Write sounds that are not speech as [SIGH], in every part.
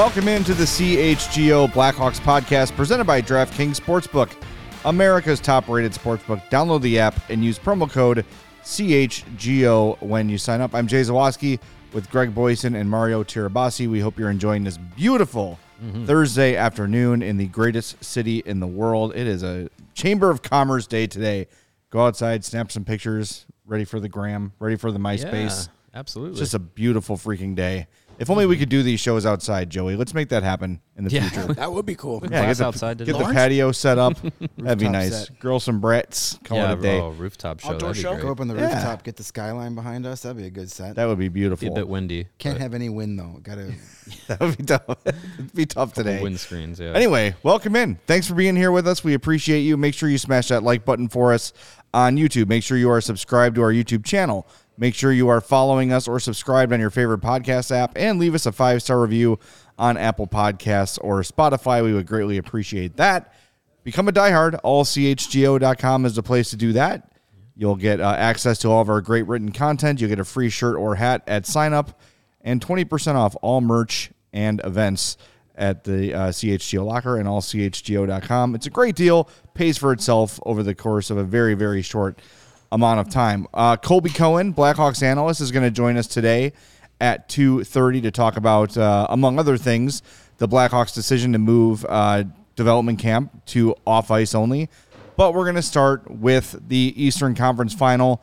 Welcome into the CHGO Blackhawks podcast presented by DraftKings Sportsbook, America's top rated sportsbook. Download the app and use promo code CHGO when you sign up. I'm Jay Zawaski with Greg Boysen and Mario Tirabassi. We hope you're enjoying this beautiful mm-hmm. Thursday afternoon in the greatest city in the world. It is a Chamber of Commerce day today. Go outside, snap some pictures, ready for the gram, ready for the MySpace. Yeah, absolutely. It's just a beautiful freaking day. If only we could do these shows outside, Joey. Let's make that happen in the Yeah. future. [LAUGHS] That would be cool. Yeah, Glass get the, outside get the Lawrence? patio set up. [LAUGHS] That'd be Rooftop nice. set. Grill some brats. Call yeah, it a day. oh, rooftop show. Outdoor That'd be show. great. Go up on the Yeah. rooftop, get the skyline behind us. That'd be a good set. That would be Be a bit windy. Can't but have any wind though. Got to. [LAUGHS] that would be tough. It'd be tough today. wind screens. Yeah. Anyway, welcome in. Thanks for being here with us. We appreciate you. Make sure you smash that like button for us on YouTube. Make sure you are subscribed to our YouTube channel. Make sure you are following us or subscribed on your favorite podcast app and leave us a five star review on Apple Podcasts or Spotify. We would greatly appreciate that. Become a diehard. AllCHGO.com is the place to do that. You'll get uh, access to all of our great written content. You'll get a free shirt or hat at sign up and 20% off all merch and events at the uh, CHGO locker and allchgo.com. It's a great deal, pays for itself over the course of a very, very short amount of time. Uh, Colby Cohen, Blackhawks analyst, is going to join us today at 2.30 to talk about, uh, among other things, the Blackhawks' decision to move uh, development camp to off-ice only. But we're going to start with the Eastern Conference Final.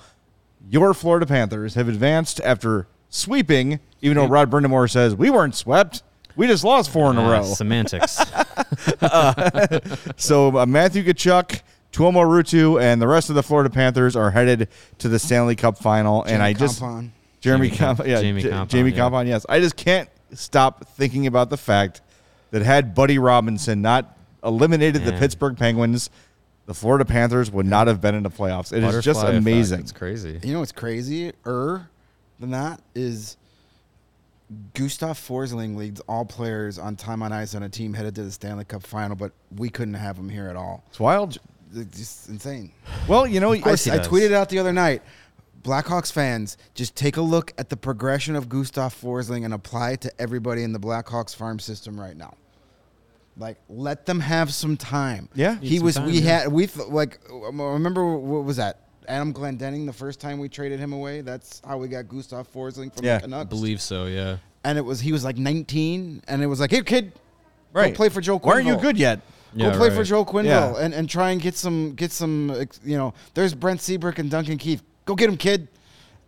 Your Florida Panthers have advanced after sweeping, even though Rod Brind'Amour says we weren't swept. We just lost four in a Ah, row. Semantics. [LAUGHS] [LAUGHS] So uh, Matthew Tkachuk, Tuomo Ruutu, and the rest of the Florida Panthers are headed to the Stanley Cup Final. and I just Kompon. Jeremy Jamie Comp- Comp- yeah, Jamie J- Kompon, Jamie yeah. Kompon, yes. I just can't stop thinking about the fact that had Buddy Robinson not eliminated the Pittsburgh Penguins, the Florida Panthers would not have been in the playoffs. It is just Butterfly effect, amazing. It's crazy. You know what's crazier than that is Gustav Forsling leads all players on time on ice on a team headed to the Stanley Cup final, but we couldn't have him here at all. It's wild. It's just insane. Well, you know, I, I tweeted out the other night. Blackhawks fans, just take a look at the progression of Gustav Forsling and apply it to everybody in the Blackhawks farm system right now. Like, let them have some time. Yeah. he was. time, we yeah. had. We th- like. um, Remember what was that? Adam Clendening the first time we traded him away. That's how we got Gustav Forsling from Yeah. the Canucks. I believe so. Yeah. and it was he was like 19, and it was like, hey kid, right. go play for Joe. Quenneville. Why aren't you good yet? Go Yeah, play right. for Joe Quenneville Yeah. and, and try and get some get some you know. There's Brent Seabrook and Duncan Keith. Go get him, kid.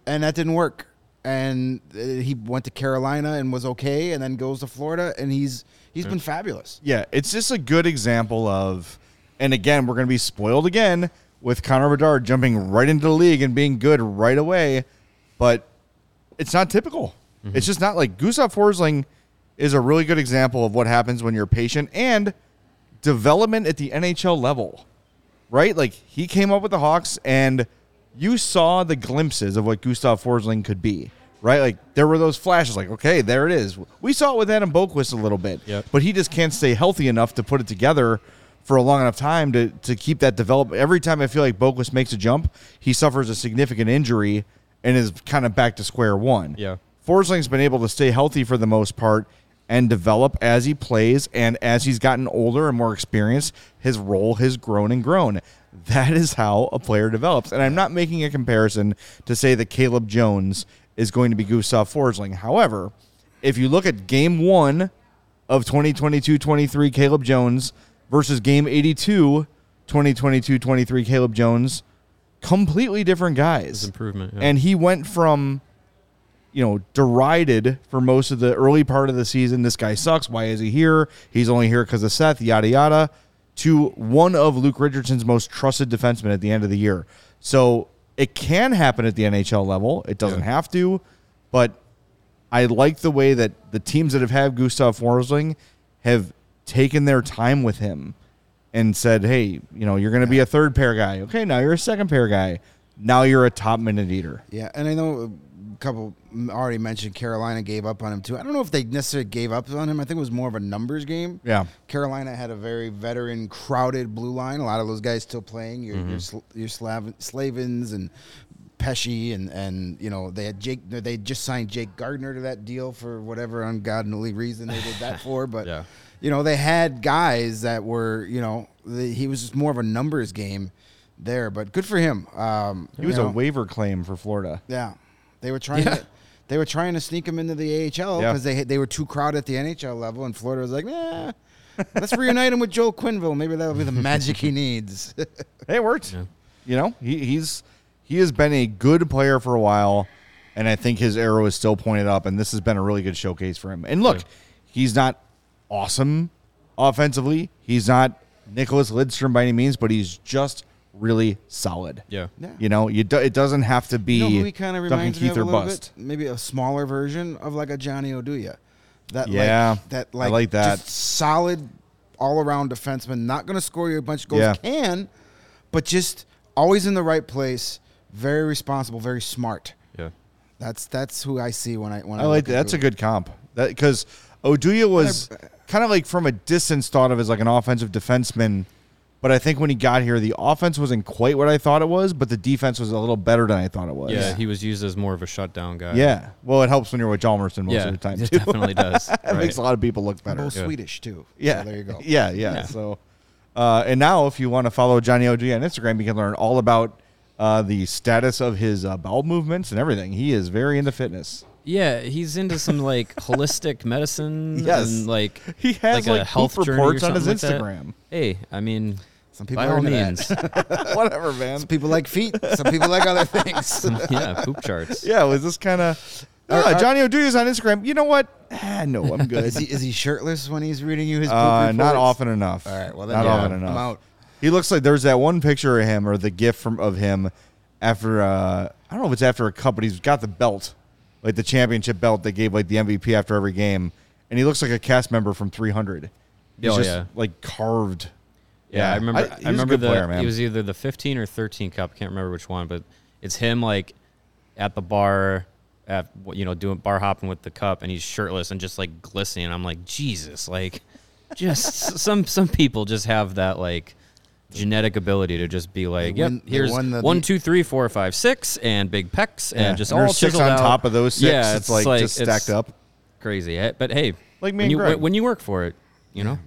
And that didn't work. And uh, he went to Carolina and was okay, and then goes to Florida, and he's he's been fabulous. Yeah, it's just a good example of, and again, we're going to be spoiled again with Connor Bedard jumping right into the league and being good right away, but it's not typical. It's just not like Gustav Forsling is a really good example of what happens when you're patient and development at the NHL level, right? Like he came up with the Hawks and you saw the glimpses of what Gustav Forsling could be, right? Like there were those flashes, like, okay, there it is. We saw it with Adam Boqvist a little bit, Yep. but he just can't stay healthy enough to put it together for a long enough time to, to keep that develop. Every time I feel like Boqvist makes a jump, he suffers a significant injury and is kind of back to square one. Yeah. Forsling's been able to stay healthy for the most part and develop as he plays. And as he's gotten older and more experienced, his role has grown and grown. That is how a player develops. And I'm not making a comparison to say that Caleb Jones is going to be Gustav Forsling. However, if you look at game one of 2022 23 Caleb Jones versus game 82 2022 23 Caleb Jones, completely different guys. improvement, yeah. And he went from, you know, derided for most of the early part of the season. This guy sucks. Why is he here? He's only here because of Seth, yada, yada, to one of Luke Richardson's most trusted defensemen at the end of the year. So it can happen at the NHL level. It doesn't Yeah. have to, but I like the way that the teams that have had Gustav Forsling have taken their time with him and said, "Hey, you know, you're going to be a third pair guy. Okay, now you're a second pair guy. Now you're a top minute eater." Yeah, and I know couple already mentioned Carolina gave up on him too. I don't know if they necessarily gave up on him. I think it was more of a numbers game. Yeah. Carolina had a very veteran, crowded blue line. A lot of those guys still playing. Your your, Sl- your Slav- Slavins and Pesce and and you know they had Jake. They just signed Jake Gardiner to that deal for whatever ungodly reason they did that [LAUGHS] for. But Yeah. you know they had guys that were you know the, he was just more of a numbers game there. But good for him. Um, He was you a waiver claim for Florida. Yeah, they were trying. Yeah. To, they were trying to sneak him into the AHL Yeah. because they they were too crowded at the NHL level, and Florida was like, "Nah, let's reunite him with Joel Quenneville. Maybe that'll be the magic he needs." [LAUGHS] Hey, it worked. Yeah. You know, he, he's he has been a good player for a while, and I think his arrow is still pointed up. And this has been a really good showcase for him. And look, Yeah. he's not awesome offensively. He's not Nicholas Lidstrom by any means, but he's just really solid. Yeah. Yeah. You know, you do, it doesn't have to be you know who kind of Duncan Keith or bust. bit? Maybe a smaller version of like a Johnny Oduya. That Yeah, like, that I like, like that. just solid all around defenseman. Not going to score you a bunch of goals. Yeah. Can, but just always in the right place. Very responsible. Very smart. Yeah. That's that's who I see when I when I, I like that. at That's a good comp. That because Oduya was uh, kind of like from a distance thought of as like an offensive defenseman, but I think when he got here, the offense wasn't quite what I thought it was, but the defense was a little better than I thought it was. Yeah, he was used as more of a shutdown guy. Yeah. Well, it helps when you're with Hjalmarsson most yeah, of the time it too. definitely does. [LAUGHS] that right. makes a lot of people look better. Both Yeah. Swedish too. Yeah. So there you go. [LAUGHS] Yeah, yeah. Yeah. So, uh, and now if you want to follow Johnny OG on Instagram, you can learn all about uh, the status of his uh, bowel movements and everything. He is very into fitness. Yeah, he's into some like [LAUGHS] holistic medicine. Yes. and like He has, like, a health poop reports on his something like that. Instagram. Hey, I mean, Some people by all means, [LAUGHS] Whatever, man. Some people like feet. Some people like other things. [LAUGHS] yeah, poop charts. [LAUGHS] Yeah, was this kind of yeah, Johnny Oduya's on Instagram? You know what? Ah, no, I'm good. is he is he shirtless when he's reading you his? Poop uh, not often enough. All right. Well, then not yeah, often I'm out. He looks like there's that one picture of him or the gif from of him after uh, I don't know if it's after a cup, but he's got the belt, like the championship belt they gave like the MVP after every game, and he looks like a cast member from 300. He's Oh, just yeah. like carved. Yeah, I remember. I- I, he was a remember good the. player, man. It was either the 15 or 13 cup. Can't remember which one, but it's him like at the bar, at you know doing bar hopping with the cup, and he's shirtless and just like glistening. I'm like Jesus, like just [LAUGHS] some some people just have that like genetic ability to just be like, They yep, win- here's won the- one, two, three, four, five, six, and big pecs, Yeah, and just and all there's six on out. top of those six. Yeah, it's, like, just it's stacked up. crazy. Eh, But hey, Like me when and you when you work for it, you know.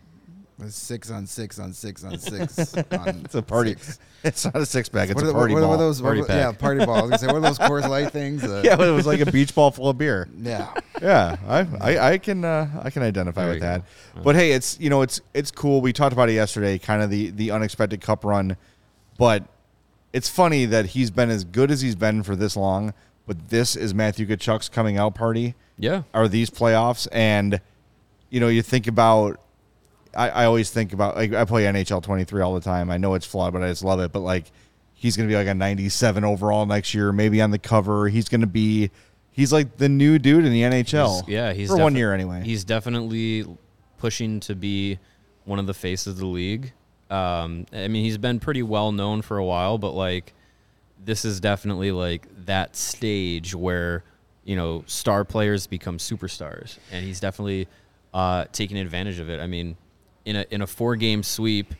It's six on six on six on [LAUGHS] six. on It's a party. six. It's not a six pack. It's What are, a the- party what, ball. what are those? Party what, yeah, party balls. I was gonna say, what are those [LAUGHS] Coors Light things? Uh, yeah, but it was like a beach ball full of beer. [LAUGHS] yeah. Yeah, I, I, I can uh, I can identify There with that. go. But hey, it's you know it's it's cool. We talked about it yesterday, kind of the the unexpected cup run, but it's funny that he's been as good as he's been for this long. But this is Matthew Tkachuk's coming out party. Yeah. Are these playoffs? And you know, you think about. I, I always think about like I play NHL 23 all the time. I know it's flawed, but I just love it. But like, he's gonna be like a 97 overall next year, maybe on the cover. He's gonna be. He's like the new dude in the NHL. He's- yeah, he's for one year anyway. He's definitely pushing to be one of the faces of the league. Um, I mean, he's been pretty well known for a while, but like, this is definitely like that stage where you know star players become superstars, and he's definitely uh, taking advantage of it. I mean, in a in a four game sweep,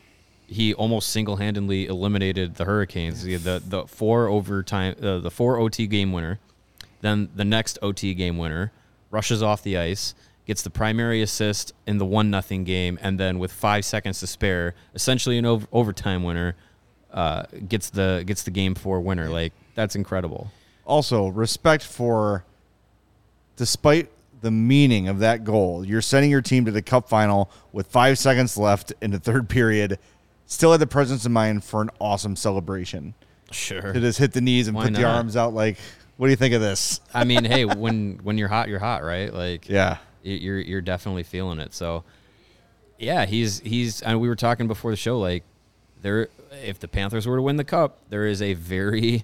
he almost single handedly eliminated the Hurricanes. He had the the four overtime, uh, the four OT game winner, then the next OT game winner rushes off the ice gets the primary assist in the one nothing game, and then with five seconds to spare, essentially an over- overtime winner, uh, gets the gets the game four winner. Like that's incredible. Also, respect for, despite the meaning of that goal, you're sending your team to the cup final with five seconds left in the third period. Still had the presence of mind for an awesome celebration. Sure. To just hit the knees and Why put the arms out like, what do you think of this? I mean, hey, [LAUGHS] when when you're hot, you're hot, right? Like Yeah. you're you're definitely feeling it. So yeah, he's he's and we were talking before the show like there if the Panthers were to win the cup, there is a very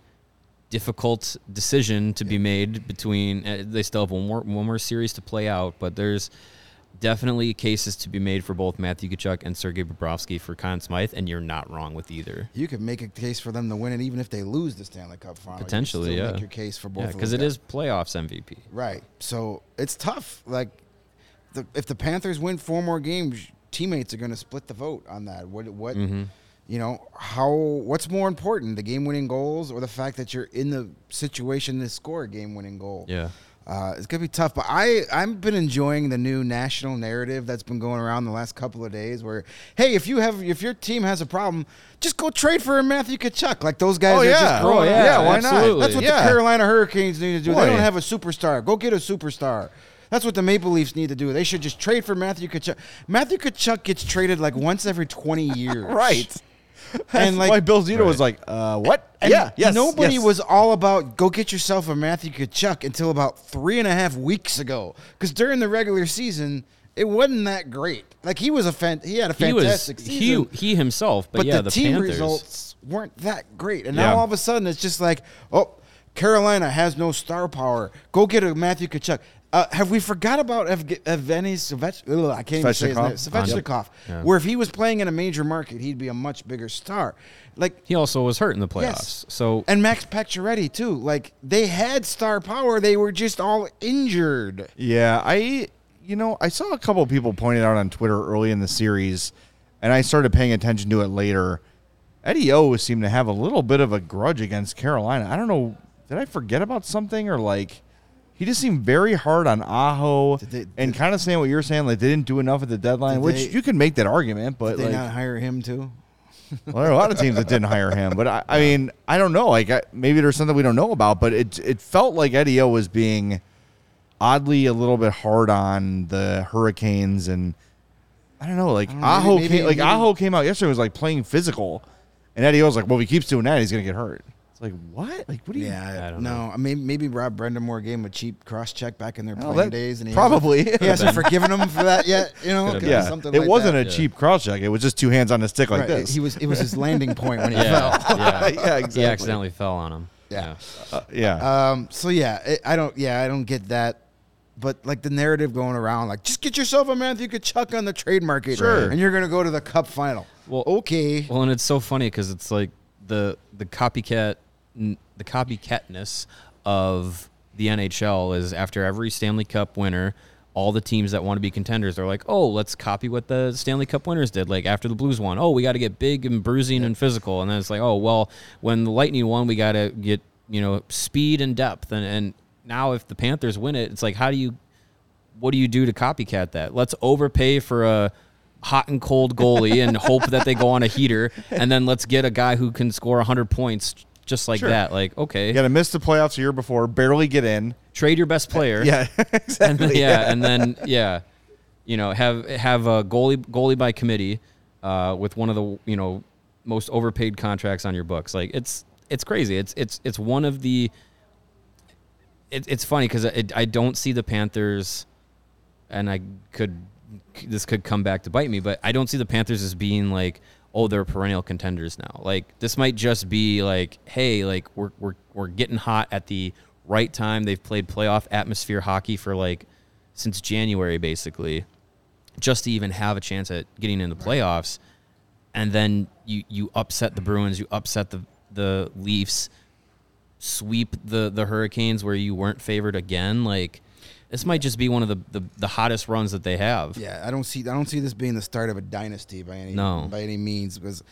difficult decision to be made between uh, they still have one more one more series to play out, but there's definitely cases to be made for both Matthew Tkachuk and Sergei Bobrovsky for Conn Smythe and you're not wrong with either. You could make a case for them to win it, even if they lose the Stanley Cup final. You could Potentially, still yeah. Make your case for both. Yeah, because those it guys. is playoffs MVP. right. So it's tough. Like, the, if the Panthers win four more games, teammates are going to split the vote on that. What? What? Mm-hmm. You know how? What's more important, the game-winning goals or the fact that you're in the situation to score a game-winning goal? Yeah. Uh, it's gonna be tough, but I I've been enjoying the new national narrative that's been going around the last couple of days. Where hey, if you have if your team has a problem, just go trade for Matthew Tkachuk. Like those guys Oh, are yeah. just growing. Oh, up. yeah, why not? That's what Yeah. the Carolina Hurricanes need to do. Boy. They don't have a superstar. Go get a superstar. That's what the Maple Leafs need to do. They should just trade for Matthew Tkachuk. Matthew Tkachuk gets traded like once every twenty years. [LAUGHS] Right. [LAUGHS] And like Why Bill Zito was like, uh, what? and yeah, yes. Nobody yes. was all about go get yourself a Matthew Tkachuk until about three and a half weeks ago. Because during the regular season, it wasn't that great. Like he was a fan, he had a He was fantastic he season. he himself, but, but yeah, the, the, team Panthers. results weren't that great. And Yeah. now all of a sudden, it's just like, oh, Carolina has no star power. Go get a Matthew Tkachuk. Uh, have we forgot about Evge- Evgeny Svech- ugh, I can't even say his name. Svechnikov? Svechnikov. Yeah. Where if he was playing in a major market, he'd be a much bigger star. Like He also was hurt in the playoffs. Yes. So and Max Pacioretty too. Like they had star power, they were just all injured. Yeah, I you know, I saw a couple of people pointed out on Twitter early in the series and I started paying attention to it later. Eddie O seemed to have a little bit of a grudge against Carolina. I don't know, did I forget about something or like he just seemed very hard on Aho they- and kind of saying what you're saying, like they didn't do enough at the deadline, which they- you can make that argument, but Did they like, not hire him too? well, there are a lot of teams that didn't hire him, but I, I mean, I don't know. Like, I, maybe there's something we don't know about, but it it felt like Eddie O was being oddly a little bit hard on the Hurricanes, and I don't know. Like I don't know, Aho, maybe- came, like maybe- Aho came out yesterday and was like playing physical, and Eddie O was like, "Well, if he keeps doing that, he's gonna get hurt." It's like what? Like what do you? Yeah, I don't no. Maybe maybe Rob Brind'Amour gave him a cheap cross check back in their Well, playing that- days, and he probably. hasn't, he hasn't forgiven him for that yet. You know, Could've 'cause yeah, something it like wasn't that. a cheap cross check. It was just two hands on a stick like Right, this. He was it was his landing point when he [LAUGHS] fell. [LAUGHS] yeah, [LAUGHS] yeah, exactly. He accidentally fell on him. Yeah. Uh, yeah. Um. So yeah, it, I don't. Yeah, I don't get that. But like the narrative going around, like just get yourself a man that you could chuck on the trade market, Sure. and you're gonna go to the Cup final. Well, Okay. Well, and it's so funny because it's like the the copycat the copycatness of the NHL is after every Stanley Cup winner, all the teams that want to be contenders are like, oh, let's copy what the Stanley Cup winners did. Like after the Blues won, oh, we got to get big and bruising and physical, and then it's like, oh, well, when the Lightning won, we got to get you know speed and depth, and and now if the Panthers win it, it's like, how do you what do you do to copycat that? Let's overpay for a hot and cold goalie and hope that they go on a heater, and then let's get a guy who can score 100 points just like Sure. that. Like, okay, you got to miss the playoffs a year before, barely get in. trade your best player. [LAUGHS] Yeah, and exactly. then, yeah, and then yeah, you know, have have a goalie goalie by committee uh, with one of the you know most overpaid contracts on your books. Like it's it's crazy. It's it's it's one of the. It, it's funny because I don't see the Panthers, and I could this could come back to bite me, but I don't see the Panthers as being like, oh, they're perennial contenders now. Like this might just be like, hey, like we're we're we're getting hot at the right time. They've played playoff atmosphere hockey for like since January basically, just to even have a chance at getting in the playoffs. And then you you upset the Bruins, you upset the the Leafs, sweep the the Hurricanes where you weren't favored again. Like this might just be one of the, the, the hottest runs that they have. Yeah, I don't see I don't see this being the start of a dynasty by any No. by any means because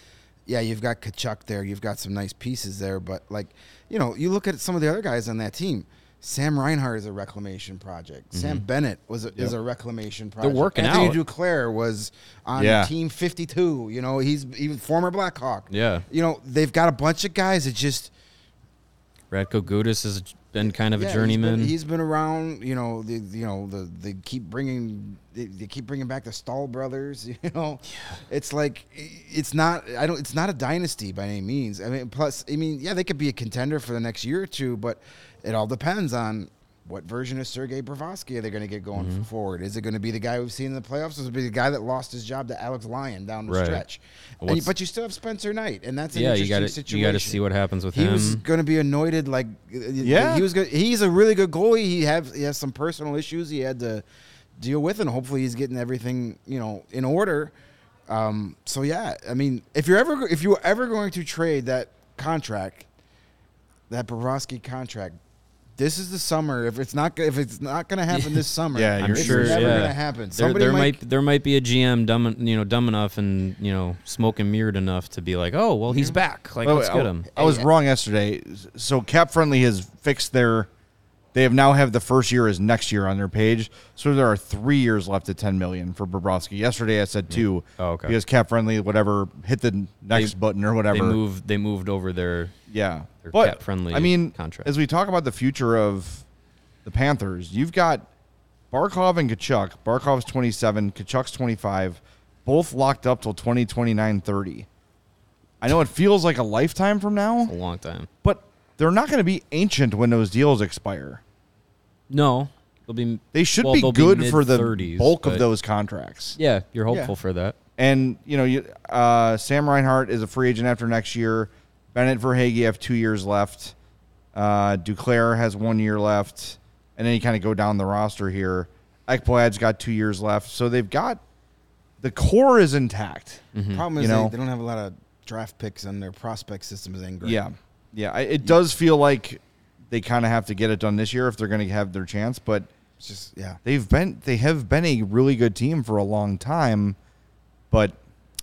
yeah, you've got Tkachuk there, you've got some nice pieces there, but like you know, you look at some of the other guys on that team. Sam Reinhart is a reclamation project. Mm-hmm. Sam Bennett was a, is a reclamation project. They're working Anthony out. Duclair was on Yeah. Team 52. You know, he's even former Blackhawk. Yeah. You know, they've got a bunch of guys that just Radko Gudas has been kind of Yeah, a he's been- journeyman. he's been around. You know, the you know the they keep bringing they, they keep bringing back the Staal brothers. [LAUGHS] You know, it's like it's not I don't it's not a dynasty by any means. I mean, plus I mean, yeah, they could be a contender for the next year or two, but it all depends on. What version of Sergei Bobrovsky are they going to get going Mm-hmm. forward? Is it going to be the guy we've seen in the playoffs? Or is it going to be the guy that lost his job to Alex Lyon down the Right. stretch? And- but you still have Spencer Knight, and that's an yeah, you got to situation. you got to see what happens with He him. was going to be anointed like yeah. Yeah. He was good. He's a really good goalie. He have he has some personal issues he had to deal with, and hopefully he's getting everything you know in order. Um, so yeah, I mean, if you're ever if you're ever going to trade that contract, that Bobrovsky contract. This is the summer. If it's not, if it's not going to happen this [LAUGHS] summer, Yeah, I'm you're it's sure. never yeah. going to happen. There, Somebody there might, might there might be a GM dumb you know dumb enough and you know smoke and mirrored enough to be like, oh well, he's back. Like By the let's way, get oh, him. I was wrong yesterday. So Cap Friendly has fixed their. They have now have the first year as next year on their page. So there are three years left at ten million for Bobrovsky. Yesterday I said two. Oh, okay. Because Cap Friendly, whatever, hit the next They- button or whatever. They moved they moved over their Yeah, Their but cap-friendly I mean, contract. as we talk about the future of the Panthers, you've got Barkov and Tkachuk. Barkov's twenty seven, Tkachuk's twenty five, both locked up till 2029 30. I know it feels like a lifetime from now, a long time. but they're not going to be ancient when those deals expire. No, they'll be They should well, be they'll good for the mid-thirties, bulk of but- those contracts. Yeah, you're hopeful Yeah. for that. And you know, you, uh, Sam Reinhart is a free agent after next year. Bennett Verhaeghe have two years left. Uh, Duclair has one year left, and then you kind of go down the roster here. Ekblad's got two years left, so they've got the core is intact. problem is you know. they, they don't have a lot of draft picks, and their prospect system is ain't great. Yeah, yeah. I, it does feel like they kind of have to get it done this year if they're going to have their chance. But it's just yeah. they've been they have been a really good team for a long time, but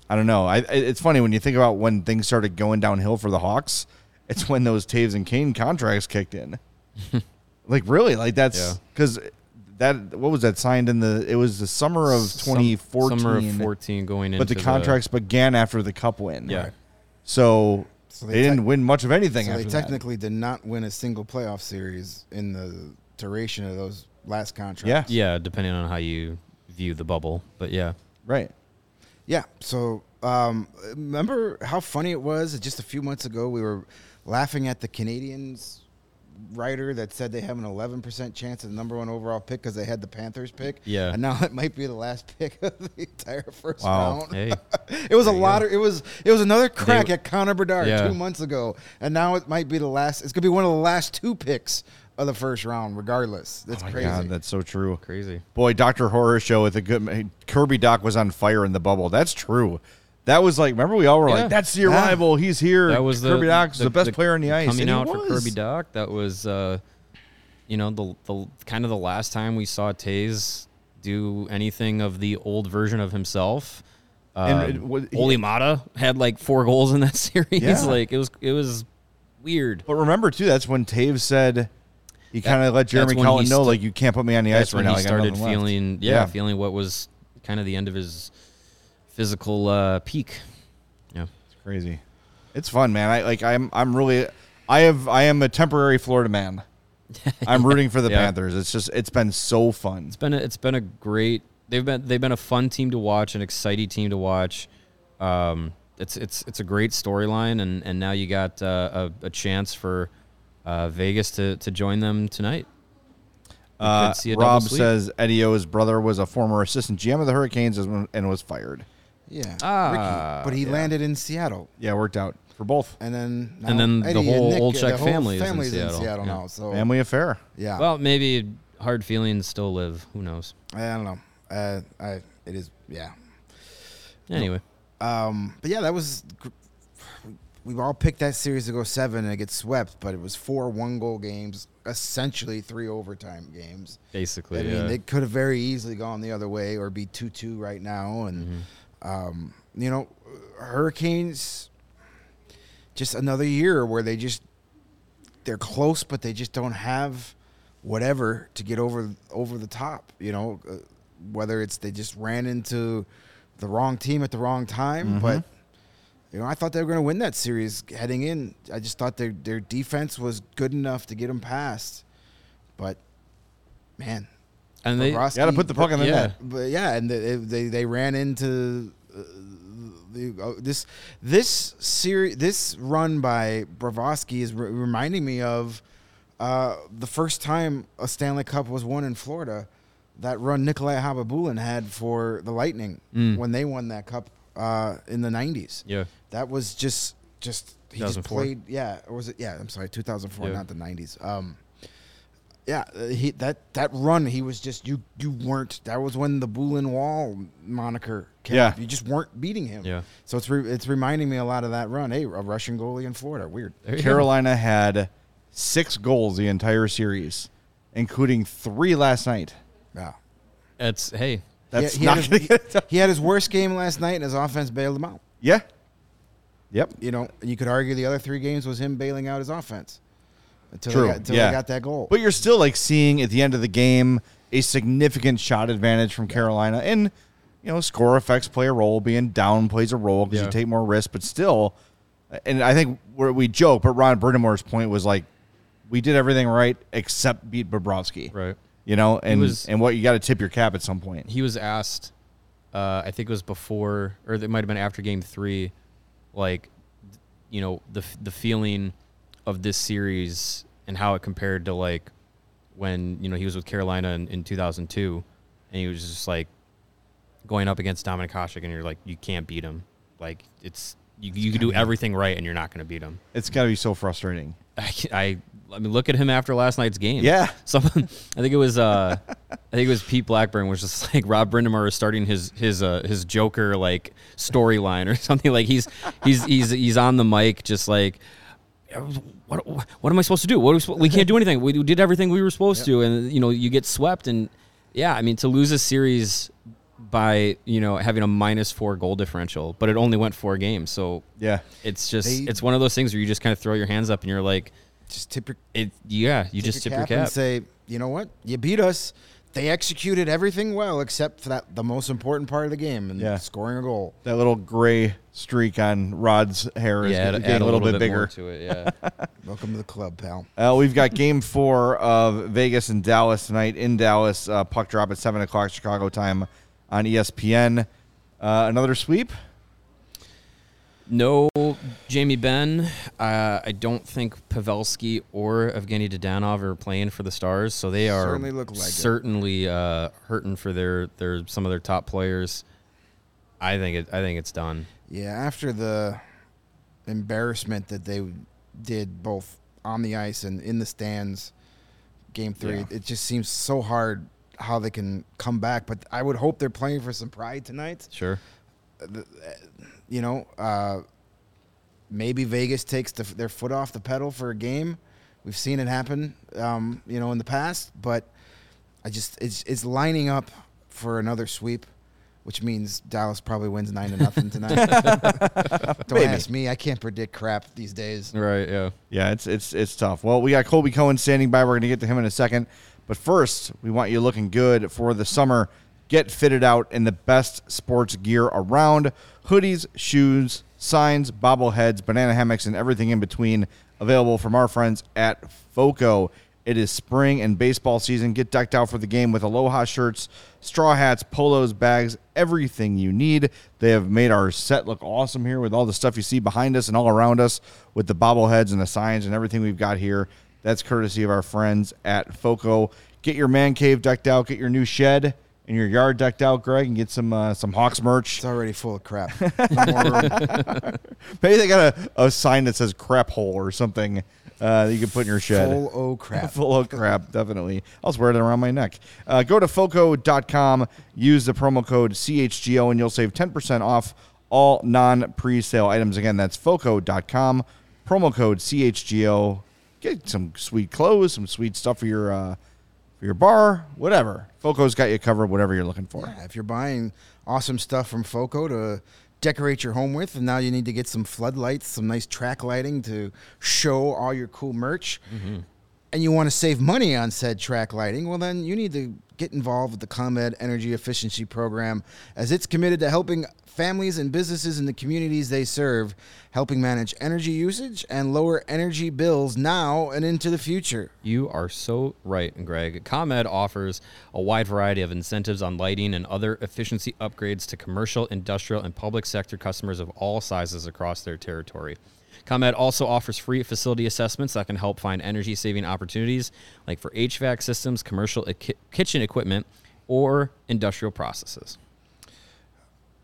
I don't know. I, it's funny when you think about when things started going downhill for the Hawks. It's when those Toews and Kane contracts kicked in. [LAUGHS] like really, like that's Yeah. because that what was that signed in the? It was the summer of 2014. Summer of 14 going into but the contracts began after the Cup win. Yeah. So, So they, they didn't tec- win much of anything. So they after that. technically did not win a single playoff series in the duration of those last contracts. yeah. Yeah, depending on how you view the bubble, but yeah. right. Yeah. So um, remember how funny it was just a few months ago? We were laughing at the Canadiens writer that said they have an 11% chance of the number one overall pick because they had the Panthers pick. Yeah. And now [LAUGHS] it might be the last pick [LAUGHS] of the entire first Wow. round. Hey, [LAUGHS] it was a lot of, it was it was another crack They- at Connor Bedard Yeah. two months ago, and now it might be the last. It's gonna be one of the last two picks of the first round, regardless. That's Oh my crazy. God, that's so true. crazy. Boy, Doctor Horror Show with a good Kirby Dach was on fire in the bubble. That's true. That was like, remember we all were Yeah. like, "That's the Yeah. arrival. He's here." That was the Kirby Dach's the, best player on the ice. Coming out for. Kirby Dach, that was uh, you know the the kind of the last time we saw Toews do anything of the old version of himself. Um, was- he- Olli Maatta had like four goals in that [LAUGHS] series. Yeah. Like it was it was weird. But remember too, that's when Toews said he kind of let Jeremy Colliton know, st- like, you can't put me on the ice right now. he got started feeling yeah, Yeah. feeling what was kind of the end of his physical uh, peak. Yeah. It's crazy. It's fun, man. I like. I'm. I'm really. I have. I am a temporary Florida man. [LAUGHS] I'm rooting for the Yeah. Panthers. It's just. It's been so fun. It's been a, it's been a great. They've been they've been a fun team to watch, an exciting team to watch. Um, it's it's it's a great storyline, and and now you got uh, a, a chance for uh, Vegas to to join them tonight. Uh, could see a double Rob says Eddie O's brother was a former assistant GM of the Hurricanes and was fired. Yeah. Ah, Ricky. But he yeah. landed in Seattle. Yeah, it worked out for both. And then And then the Eddie and whole Nick, Olczyk the whole family is in family's Seattle. Yeah. now. So Family affair. yeah, Well, maybe hard feelings still live. Who knows? I don't know. Uh, I it is yeah. Anyway, Um, but yeah, that was. gr- We all picked that series to go seven and it gets swept, but it was four one goal games, essentially three overtime games. basically, I mean, yeah. it could have very easily gone the other way or be two two right now, and um, you know, Hurricanes. Just another year where they just they're close, but they just don't have whatever to get over over the top. You know, uh, whether it's they just ran into the wrong team at the wrong time, but. You know, I thought they were going to win that series heading in. I just thought their their defense was good enough to get them past. But man, And they Bobrovsky- Got to put the puck in the Yeah. net. but yeah, and they they, they ran into uh, the, uh, this this series this run by Bobrovsky is re- reminding me of uh, the first time a Stanley Cup was won in Florida. That run Nikolai Khabibulin had for the Lightning Mm. when they won that cup uh, in the '90s. yeah. That was just just he just played. Yeah, or was it? Yeah, I'm sorry, 2004, Yeah. not the 90s. Um, yeah, uh, he that that run he was just you you weren't. That was when the Bulin Wall moniker came Yeah. up. You just weren't beating him. Yeah. So it's re, it's reminding me a lot of that run. Hey, a Russian goalie in Florida. Weird. There you go. Carolina had six goals the entire series, including three last night. Yeah. It's hey, That's he, not had his, [LAUGHS] get he, [LAUGHS] he had his worst game last night, and his offense bailed him out. Yeah. Yep. You know, you could argue the other three games was him bailing out his offense until True, He got, until yeah. he got that goal. But you're still like seeing at the end of the game a significant shot advantage from Carolina, and you know score effects play a role. Being down plays a role because Yeah. you take more risks, but still. And I think where we joke, but Ron Brind'Amour's point was like, we did everything right except beat Bobrovsky. right. You know, and was- and what you got to tip your cap at some point. He was asked, uh, I think it was before, or it might have been after Game Three, like, you know, the the feeling of this series and how it compared to like when you know he was with Carolina in, in 2002, and he was just like going up against Dominic Hasek, and you're like, you can't beat him. Like it's you, you can do everything right, and you're not going to beat him. It's got to be so frustrating. [LAUGHS] I, I I mean, look at him after last night's game. Yeah. [LAUGHS] someone. I think it was. Uh, I think it was Pete Blackburn was just [LAUGHS] like Rob Brind'Amour is starting his his uh, his Joker like storyline or something. Like he's he's he's he's on the mic just like. What, what am I supposed to do? What are we, we can't do anything. We did everything we were supposed to, and you know you get swept. And yeah, I mean to lose a series by you know having a minus four goal differential, but it only went four games, so Yeah. it's just They- it's one of those things where you just kind of throw your hands up and you're like, just tip your it yeah, you tip just tip your cap. and say, you know what, you beat us. They executed everything well except for that the most important part of the game and Yeah. scoring a goal. That little gray streak on Rod's hair is yeah, add, getting add a little, bit, more bigger. to it. Yeah, [LAUGHS] Welcome to the club, pal. Uh, we've got game four of Vegas and Dallas tonight in Dallas. Uh, puck drop at 7 o'clock Chicago time on ESPN. Uh, another sweep? No Jamie Benn. Uh, I don't think Pavelski or Evgeny Dadonov are playing for the Stars, so they are Certainly look like certainly uh, hurting for their their some of their top players. I think it. I think it's done. Yeah, after the embarrassment that they did both on the ice and in the stands, game three, Yeah. it just seems so hard how they can come back. But I would hope they're playing for some pride tonight. Sure. You know, uh, maybe Vegas takes the, their foot off the pedal for a game. We've seen it happen, um, you know, in the past. But I just it's it's lining up for another sweep. Which means Dallas probably wins nine to nothing tonight. [LAUGHS] [LAUGHS] Don't Maybe. ask me; I can't predict crap these days. Right. Yeah. Yeah, it's it's it's tough. Well, we got Colby Cohen standing by. We're going to get to him in a second. But first, we want you looking good for the summer. Get fitted out in the best sports gear around hoodies, shoes, signs, bobbleheads, banana hammocks, and everything in between. Available from our friends at FOCO. It is spring and baseball season. Get decked out for the game with Aloha shirts, straw hats, polos, bags, everything you need. They have made our set look awesome here with all the stuff you see behind us and all around us with the bobbleheads and the signs and everything we've got here. That's courtesy of our friends at FOCO. Get your man cave decked out, get your new shed and your yard decked out, Greg, and get some uh, some Hawks merch. It's already full of crap. No more room. Maybe they got a, a sign that says crap hole or something uh, that you can put in your shed. Full o crap. [LAUGHS] Full of crap, definitely. I'll just wear it around my neck. Uh, go to foco.com, use the promo code CHGO, and you'll save 10% off all non pre sale items. Again, that's foco.com, promo code CHGO. Get some sweet clothes, some sweet stuff for your, uh, for your bar, whatever. Foco's got you covered, whatever you're looking for. Yeah, if you're buying awesome stuff from Foco to decorate your home with, and now you need to get some floodlights, some nice track lighting to show all your cool merch. Mm-hmm. And you want to save money on said track lighting, well, then you need to get involved with the ComEd Energy Efficiency Program as it's committed to helping families and businesses in the communities they serve, helping manage energy usage and lower energy bills now and into the future. You are so right, Greg. ComEd offers a wide variety of incentives on lighting and other efficiency upgrades to commercial, industrial, and public sector customers of all sizes across their territory. ComEd also offers free facility assessments that can help find energy saving opportunities, like for HVAC systems, commercial kitchen equipment, or industrial processes.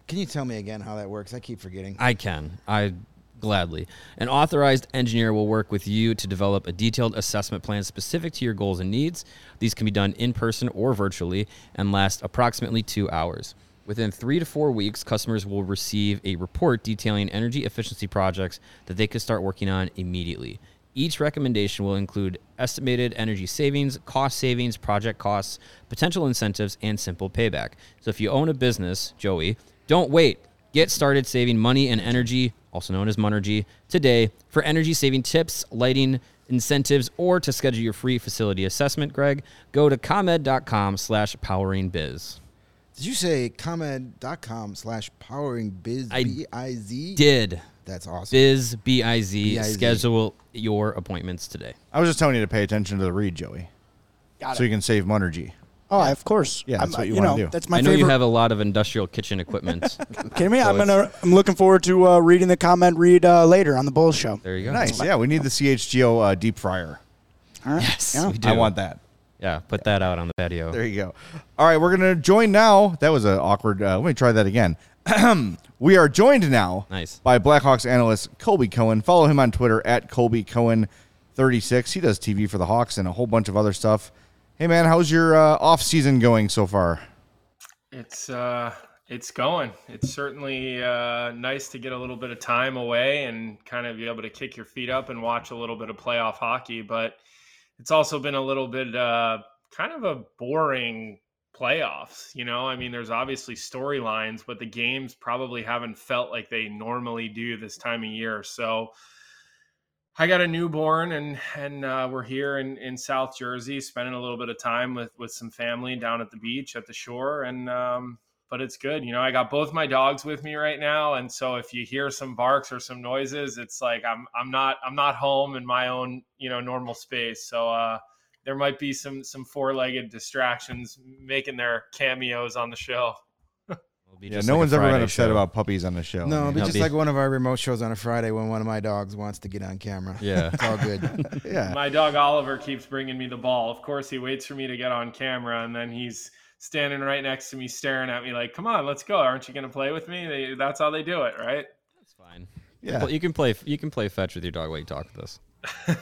Can you tell me again how that works? I keep forgetting. I can. I gladly. An authorized engineer will work with you to develop a detailed assessment plan specific to your goals and needs. These can be done in person or virtually and last approximately two hours. Within three to four weeks, customers will receive a report detailing energy efficiency projects that they could start working on immediately. Each recommendation will include estimated energy savings, cost savings, project costs, potential incentives, and simple payback. So if you own a business, Joey, don't wait. Get started saving money and energy, also known as Monergy, today for energy saving tips, lighting, incentives, or to schedule your free facility assessment, Greg, go to comed.com slash poweringbiz. Did you say comed.com slash powering biz I B-I-Z? Did. That's awesome. Biz, B-I-Z, B-I-Z. schedule your appointments today. I was just telling you to pay attention to the read, Joey, Got so it. you can save Monergy. Oh, of course. Yeah, that's I'm- what you you wanna do. That's my I know favorite. you have a lot of industrial kitchen equipment. [LAUGHS] kidding me? so I'm gonna. I'm looking forward to uh, reading the comment read uh, later on the Bulls show. there you go. Nice. Yeah, we need the CHGO uh, deep fryer. All right. Yes, Yeah. we do. I want that. Yeah, put that out on the patio. There you go. All right, we're gonna join now. That was an awkward. Uh, let me try that again. [CLEARS THROAT] we are joined now. Nice. By Blackhawks analyst Colby Cohen. Follow him on Twitter at Colby Cohen. 36. He does TV for the Hawks and a whole bunch of other stuff. Hey man, how's your uh, off season going so far? It's uh, it's going. It's certainly uh, nice to get a little bit of time away and kind of be able to kick your feet up and watch a little bit of playoff hockey. But it's also been a little bit uh, kind of a boring playoffs. You know, I mean, there's obviously storylines, but the games probably haven't felt like they normally do this time of year. So. I got a newborn, and and uh, we're here in, in South Jersey, spending a little bit of time with with some family down at the beach at the shore, and um, but it's good. You know, I got both my dogs with me right now, and so if you hear some barks or some noises, it's like I'm I'm not I'm not home in my own you know normal space. So uh, there might be some some four legged distractions making their cameos on the show. Yeah, no like one's ever been upset show. about puppies on the show. no, I it'll be just be- like one of our remote shows on a Friday when one of my dogs wants to get on camera. Yeah. [LAUGHS] It's all good. yeah. My dog Oliver keeps bringing me the ball. Of course, he waits for me to get on camera, and then he's standing right next to me, staring at me like, "Come on, let's go! Aren't you going to play with me?" They, that's how they do it, right? That's fine. Yeah. You can play. You can play fetch with your dog while you talk with us. [LAUGHS]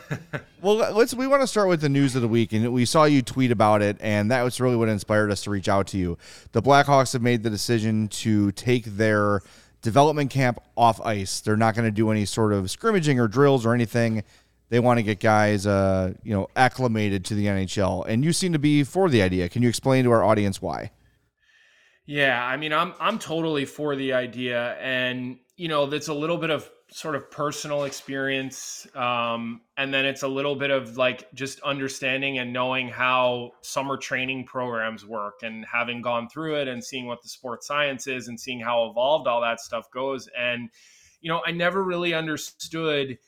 Well, let's. We want to start with the news of the week, and we saw you tweet about it, and that was really what inspired us to reach out to you. The Blackhawks have made the decision to take their development camp off ice. They're not going to do any sort of scrimmaging or drills or anything. They want to get guys, uh, you know, acclimated to the NHL, and you seem to be for the idea. Can you explain to our audience why? Yeah, I mean, I'm I'm totally for the idea, and you know, that's a little bit of sort of personal experience, um, and then it's a little bit of like just understanding and knowing how summer training programs work, and having gone through it and seeing what the sports science is, and seeing how evolved all that stuff goes, and you know, I never really understood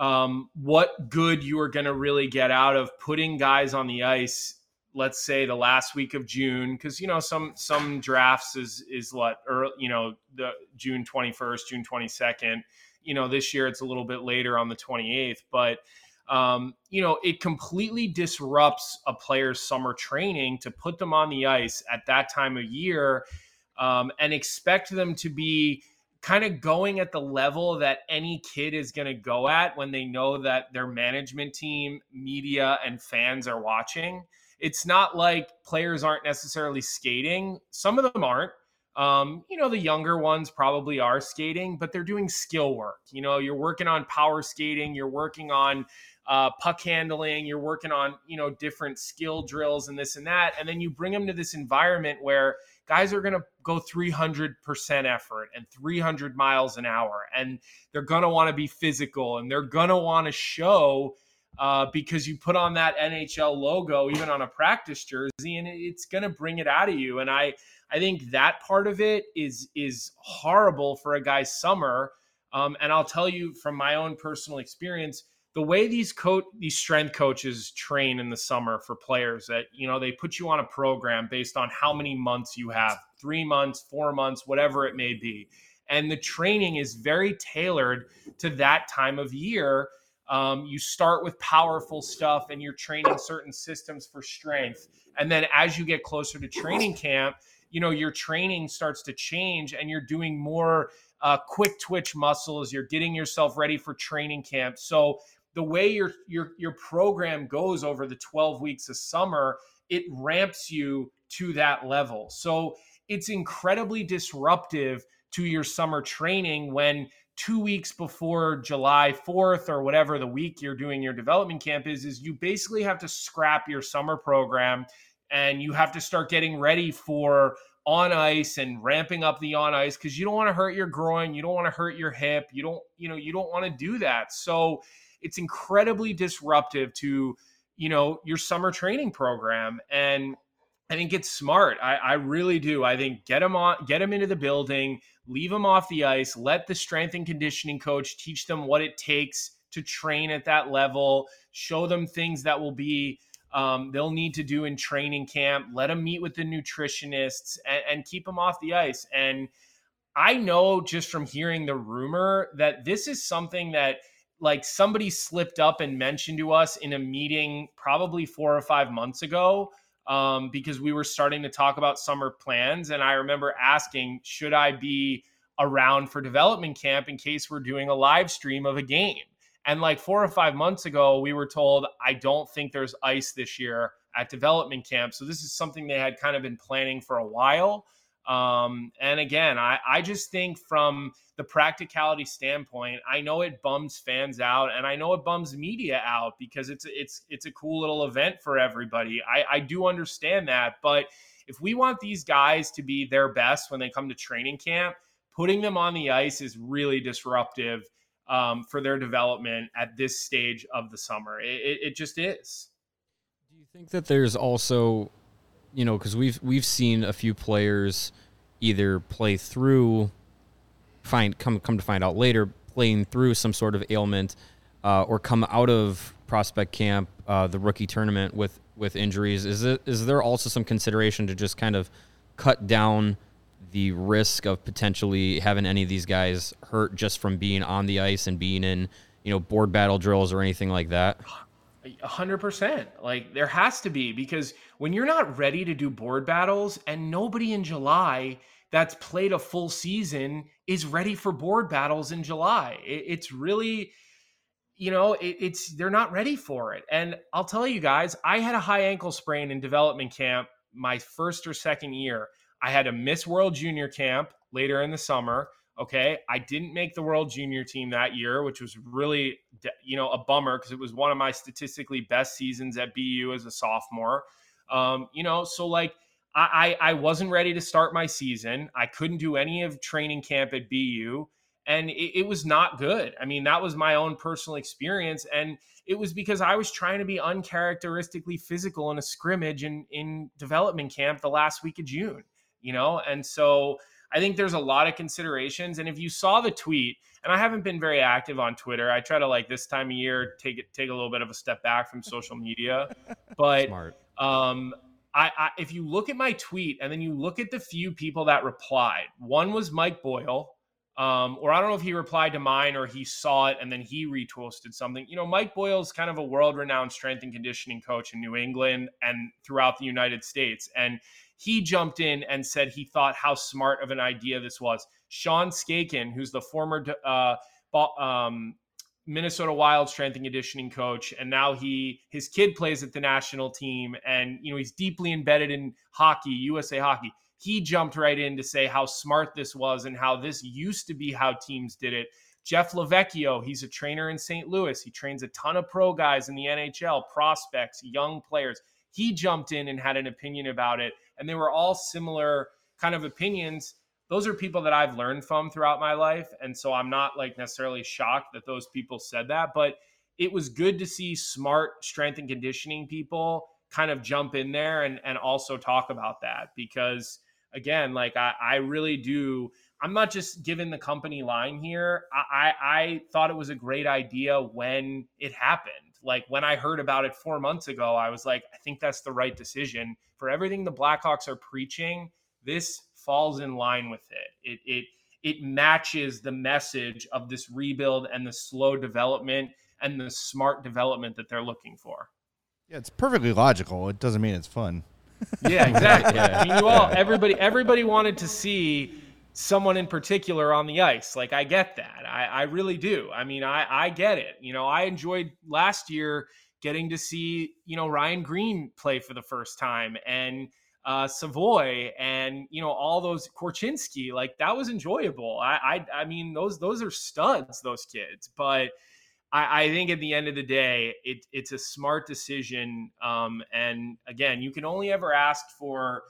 um, what good you are going to really get out of putting guys on the ice let's say the last week of June, because you know some some drafts is is what or you know the June twenty first, June twenty second. You know this year it's a little bit later on the twenty eighth, but um, you know it completely disrupts a player's summer training to put them on the ice at that time of year um, and expect them to be kind of going at the level that any kid is going to go at when they know that their management team, media, and fans are watching it's not like players aren't necessarily skating. Some of them aren't. Um, you know, the younger ones probably are skating, but they're doing skill work. You know, you're working on power skating, you're working on uh, puck handling, you're working on, you know, different skill drills and this and that. And then you bring them to this environment where guys are going to go 300% effort and 300 miles an hour, and they're going to want to be physical and they're going to want to show uh, because you put on that NHL logo even on a practice jersey, and it's going to bring it out of you. And I I think that part of it is is horrible for a guy's summer. Um, and I'll tell you from my own personal experience, the way these coach these strength coaches train in the summer for players that you know they put you on a program based on how many months you have three months four months whatever it may be. And the training is very tailored to that time of year. Um, you start with powerful stuff and you're training certain systems for strength. And then as you get closer to training camp you know your training starts to change and you're doing more uh, quick twitch muscles. You're getting yourself ready for training camp. So the way your your your program goes over the 12 weeks of summer it ramps you to that level so it's incredibly disruptive to your summer training when two weeks before July 4th or whatever the week you're doing your development camp is, is you basically have to scrap your summer program and you have to start getting ready for on ice and ramping up the on ice because you don't want to hurt your groin, you don't want to hurt your hip, you don't, you know, you don't want to do that. So it's incredibly disruptive to you know your summer training program and I think it's smart. I, I, really do. I think get them on, get them into the building, leave them off the ice, let the strength and conditioning coach teach them what it takes to train at that level, show them things that will be um, they'll need to do in training camp. Let them meet with the nutritionists and, and keep them off the ice. And I know just from hearing the rumor that this is something that like somebody slipped up and mentioned to us in a meeting probably four or five months ago um, because we were starting to talk about summer plans. And I remember asking, should I be around for development camp in case we're doing a live stream of a game? And like four or five months ago, we were told, I don't think there's ice this year at development camp. So this is something they had kind of been planning for a while. Um, and again, I, I just think from the practicality standpoint, I know it bums fans out and I know it bums media out because it's it's it's a cool little event for everybody. I, I do understand that, but if we want these guys to be their best when they come to training camp, putting them on the ice is really disruptive um, for their development at this stage of the summer. It, it, it just is. Do you think that there's also you know, because we've we've seen a few players either play through, find come come to find out later, playing through some sort of ailment, uh, or come out of prospect camp, uh, the rookie tournament with with injuries. Is it is there also some consideration to just kind of cut down the risk of potentially having any of these guys hurt just from being on the ice and being in you know board battle drills or anything like that? A hundred percent. Like there has to be because when you're not ready to do board battles and nobody in July that's played a full season is ready for board battles in July. It, it's really, you know, it, it's they're not ready for it. And I'll tell you guys, I had a high ankle sprain in development camp my first or second year. I had to miss World Junior Camp later in the summer. Okay. I didn't make the world junior team that year, which was really, you know, a bummer because it was one of my statistically best seasons at BU as a sophomore. Um, you know, so like I, I wasn't ready to start my season. I couldn't do any of training camp at BU and it, it, was not good. I mean, that was my own personal experience, and it was because I was trying to be uncharacteristically physical in a scrimmage in in development camp the last week of June. You know, and so I think there's a lot of considerations. And if you saw the tweet, and I haven't been very active on Twitter, I try to like this time of year take it take a little bit of a step back from social media. [LAUGHS] But Smart. um I, I if you look at my tweet and then you look at the few people that replied, one was Mike Boyle, um, or I don't know if he replied to mine or he saw it and then he retweeted something. You know, Mike Boyle's kind of a world renowned strength and conditioning coach in New England and throughout the United States. And he jumped in and said he thought how smart of an idea this was. Sean Skahan, who's the former uh, um, Minnesota Wild strength and conditioning coach, and now he his kid plays at the national team, and you know he's deeply embedded in hockey, USA hockey. He jumped right in to say how smart this was and how this used to be how teams did it. Jeff Lavecchio, he's a trainer in St. Louis. He trains a ton of pro guys in the NHL, prospects, young players. He jumped in and had an opinion about it and they were all similar kind of opinions those are people that I've learned from throughout my life. And so I'm not like necessarily shocked that those people said that. But it was good to see smart strength and conditioning people kind of jump in there and and also talk about that because again, like I, I really do. I'm not just giving the company line here. I, I, I thought it was a great idea when it happened. Like when I heard about it four months ago, I was like, I think that's the right decision for everything the Blackhawks are preaching. This falls in line with it. It it it matches the message of this rebuild and the slow development and the smart development that they're looking for. Yeah, it's perfectly logical. It doesn't mean it's fun. Yeah, exactly. [LAUGHS] yeah. I mean, you all, everybody, everybody wanted to see someone in particular on the ice. Like, I get that. I, I really do. I mean, I, I get it. You know, I enjoyed last year getting to see, you know, Ryan Greene play for the first time and uh, Savoie and you know all those Korchinski. Like that was enjoyable. I, I I mean those those are studs. Those kids, but I, I, think at the end of the day, it, it's a smart decision. Um, and again, you can only ever ask for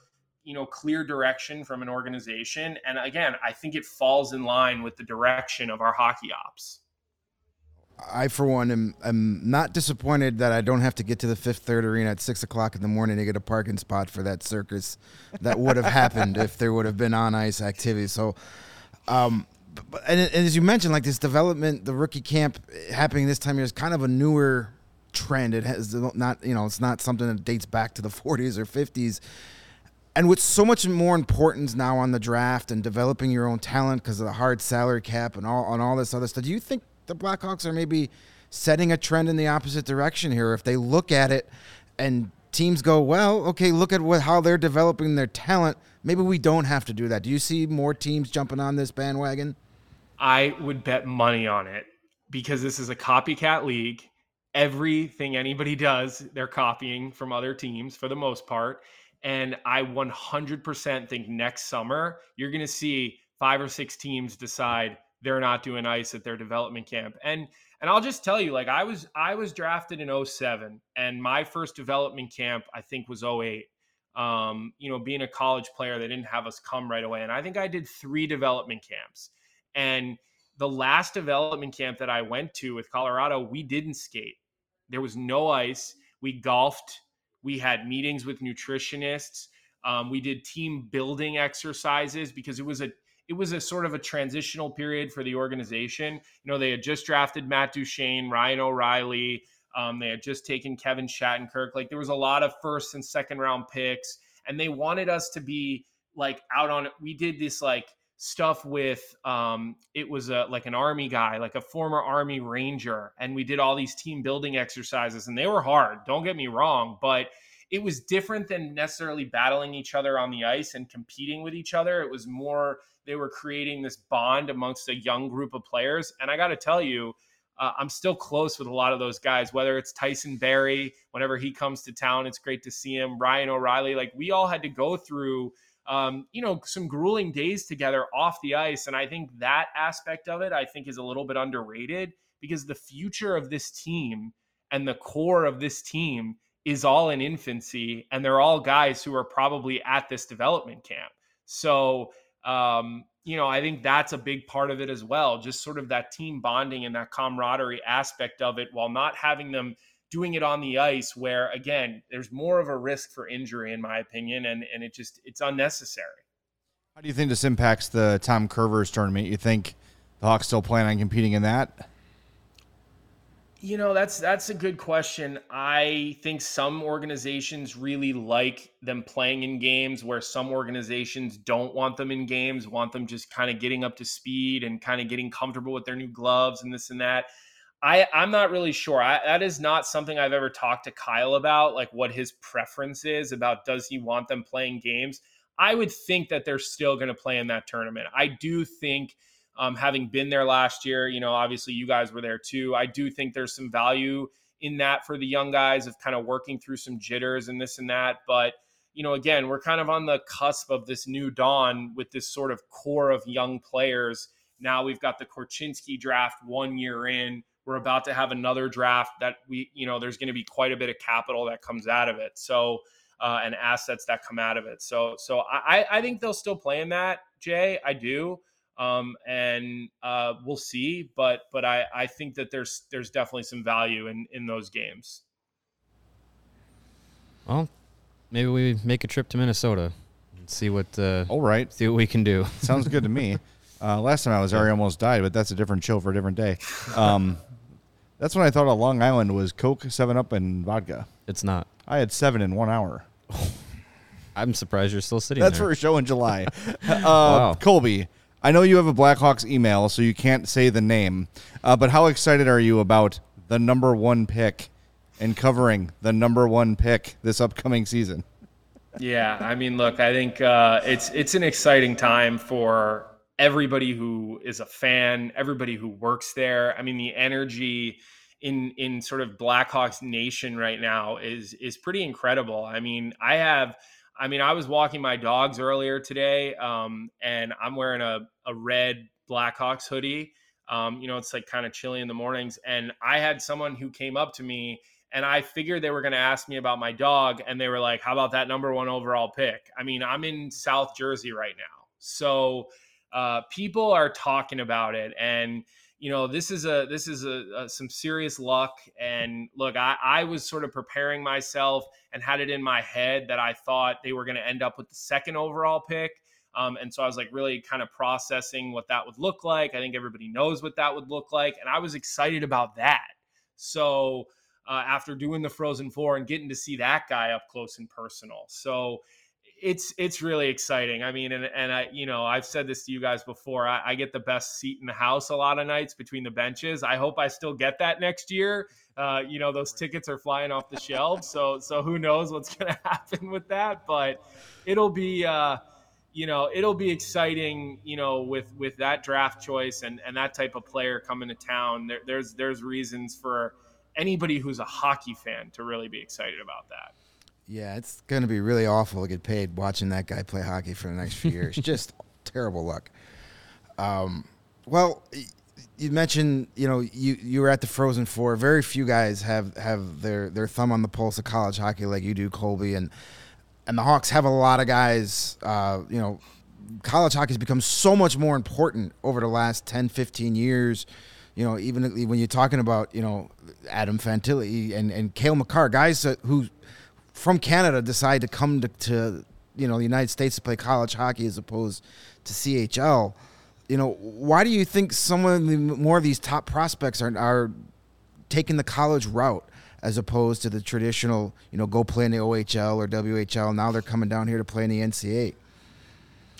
you know clear direction from an organization. And again, I think it falls in line with the direction of our hockey ops. I, for one, am, am not disappointed that I don't have to get to the Fifth Third Arena at six o'clock in the morning to get a parking spot for that circus that would have happened if there would have been on ice activity. So, um, but, and, and, as you mentioned, like this development, the rookie camp happening this time of year is kind of a newer trend. It has not, you know, it's not something that dates back to the 40s or 50s. And with so much more importance now on the draft and developing your own talent because of the hard salary cap and all and all this other stuff, do you think the Blackhawks are maybe setting a trend in the opposite direction here? If they look at it and teams go, well, okay, look at what how they're developing their talent. Maybe we don't have to do that. Do you see more teams jumping on this bandwagon? I would bet money on it because this is a copycat league. Everything anybody does, they're copying from other teams for the most part. And I 100% think next summer, you're going to see five or six teams decide they're not doing ice at their development camp. And and I'll just tell you, like I was I was drafted in 07 and my first development camp I think was 08. Um, you know, being a college player, they didn't have us come right away. And I think I did three development camps. And the last development camp that I went to with Colorado, we didn't skate. There was no ice. We golfed. We had meetings with nutritionists. Um, we did team building exercises because it was a it was a sort of a transitional period for the organization. You know, they had just drafted Matt Duchene, Ryan O'Reilly. Um, they had just taken Kevin Shattenkirk. Like there was a lot of first and second round picks, and they wanted us to be like out on. It. We did this like stuff with um it was a like an army guy like a former army ranger and we did all these team building exercises and they were hard don't get me wrong but it was different than necessarily battling each other on the ice and competing with each other. It was more they were creating this bond amongst a young group of players and i got to tell you uh, i'm still close with a lot of those guys whether it's tyson barrie whenever he comes to town it's great to see him ryan o'reilly like we all had to go through um, you know, some grueling days together off the ice. And I think that aspect of it, I think, is a little bit underrated because the future of this team and the core of this team is all in infancy, and they're all guys who are probably at this development camp. So, um, you know, I think that's a big part of it as well. Just sort of that team bonding and that camaraderie aspect of it while not having them doing it on the ice where again there's more of a risk for injury in my opinion and and it just it's unnecessary. How do you think this impacts the Tom Kurvers tournament? You think the hawks still plan on competing in that? You know that's that's a good question. I think some organizations really like them playing in games where some organizations don't want them in games want them just kind of getting up to speed and kind of getting comfortable with their new gloves and this and that I I'm not really sure. I, that is not something I've ever talked to Kyle about, like what his preference is about. Does he want them playing games? I would think that they're still going to play in that tournament. I do think, um, having been there last year, you know, obviously you guys were there too. I do think there's some value in that for the young guys of kind of working through some jitters and this and that. But you know, again, we're kind of on the cusp of this new dawn with this sort of core of young players. Now we've got the Korchinski draft one year in we're about to have another draft that we, you know, there's going to be quite a bit of capital that comes out of it. So, uh, and assets that come out of it. So, so I, I think they'll still play in that, Jay. I do. Um, and uh, we'll see, but but I, I think that there's there's definitely some value in in those games. Well, maybe we make a trip to Minnesota and see what uh, All right. see what we can do. Sounds good to me. [LAUGHS] Uh, last time I was there, I almost died, but that's a different show for a different day. Um, that's when I thought a Long Island was Coke, Seven Up, and vodka. It's not. I had seven in one hour. [LAUGHS] I'm surprised you're still sitting That's there. for a show in July. [LAUGHS] uh, Colby, I know you have a Blackhawks email, so you can't say the name. Uh, but how excited are you about the number one pick and covering the number one pick this upcoming season? Yeah, I mean, look, I think uh, it's it's an exciting time for everybody who is a fan, everybody who works there. I mean, the energy in in sort of Blackhawks Nation right now is is pretty incredible. I mean, I have. I mean, I was walking my dogs earlier today, um, and I'm wearing a, a red Blackhawks hoodie. Um, you know, it's like kind of chilly in the mornings. And I had someone who came up to me and I figured they were going to ask me about my dog. And they were like, how about that number one overall pick? I mean, I'm in South Jersey right now. So uh, people are talking about it. And, you know, this is a this is a, a some serious luck. And look, I, I was sort of preparing myself and had it in my head that I thought they were going to end up with the second overall pick. Um, and so I was like really kind of processing what that would look like. I think everybody knows what that would look like. And I was excited about that. So uh, after doing the Frozen Four and getting to see that guy up close and personal. So it's it's really exciting. I mean, and and I you know I've said this to you guys before. I, I, get the best seat in the house a lot of nights between the benches. I hope I still get that next year. Uh, you know, those tickets are flying off the shelves, so so who knows what's [LAUGHS] going to happen with that? But it'll be. Uh, you know it'll be exciting you know with with that draft choice and and that type of player coming to town there, there's there's reasons for anybody who's a hockey fan to really be excited about that Yeah, it's going to be really awful to get paid watching that guy play hockey for the next few years. [LAUGHS] Just terrible luck. Um, well, you mentioned you know you you were at the Frozen Four. Very few guys have have their their thumb on the pulse of college hockey like you do, Colby, and and the Hawks have a lot of guys. Uh, you know, college hockey has become so much more important over the last 10, 15 years. You know, even when you're talking about you know Adam Fantilli and and Cale Makar, guys who from Canada decide to come to, to you know the United States to play college hockey as opposed to CHL. You know, why do you think some of the more of these top prospects are are taking the college route as opposed to the traditional, you know, go play in the OHL or WHL? Now they're coming down here to play in the NCAA.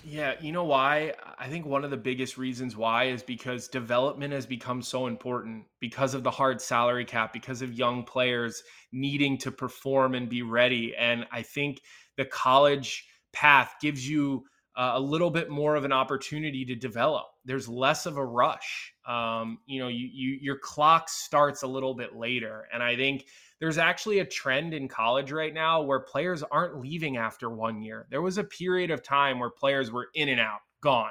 Yeah, you know why? I think one of the biggest reasons why is because development has become so important because of the hard salary cap, because of young players needing to perform and be ready. And I think the college path gives you uh, a little bit more of an opportunity to develop. There's less of a rush. Um, you know, you, you your clock starts a little bit later, and I think there's actually a trend in college right now where players aren't leaving after one year. There was a period of time where players were in and out, gone.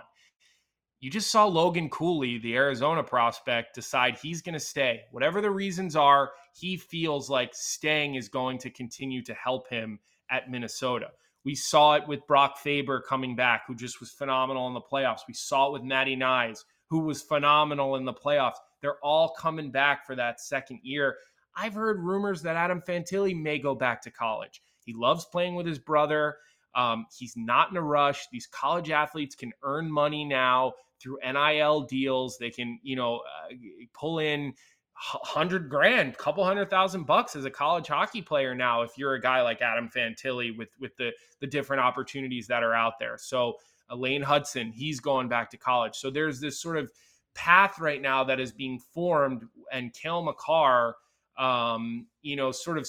You just saw Logan Cooley, the Arizona prospect, decide he's going to stay. Whatever the reasons are, he feels like staying is going to continue to help him at Minnesota. We saw it with Brock Faber coming back, who just was phenomenal in the playoffs. We saw it with Matty Knies, who was phenomenal in the playoffs. They're all coming back for that second year. I've heard rumors that Adam Fantilli may go back to college. He loves playing with his brother. Um, he's not in a rush. These college athletes can earn money now through NIL deals. They can, you know, uh, pull in hundred grand, couple hundred thousand bucks as a college hockey player now. If you're a guy like Adam Fantilli with with the the different opportunities that are out there. So Lane Hutson, he's going back to college. So there's this sort of path right now that is being formed, and Cale Makar, um, you know, sort of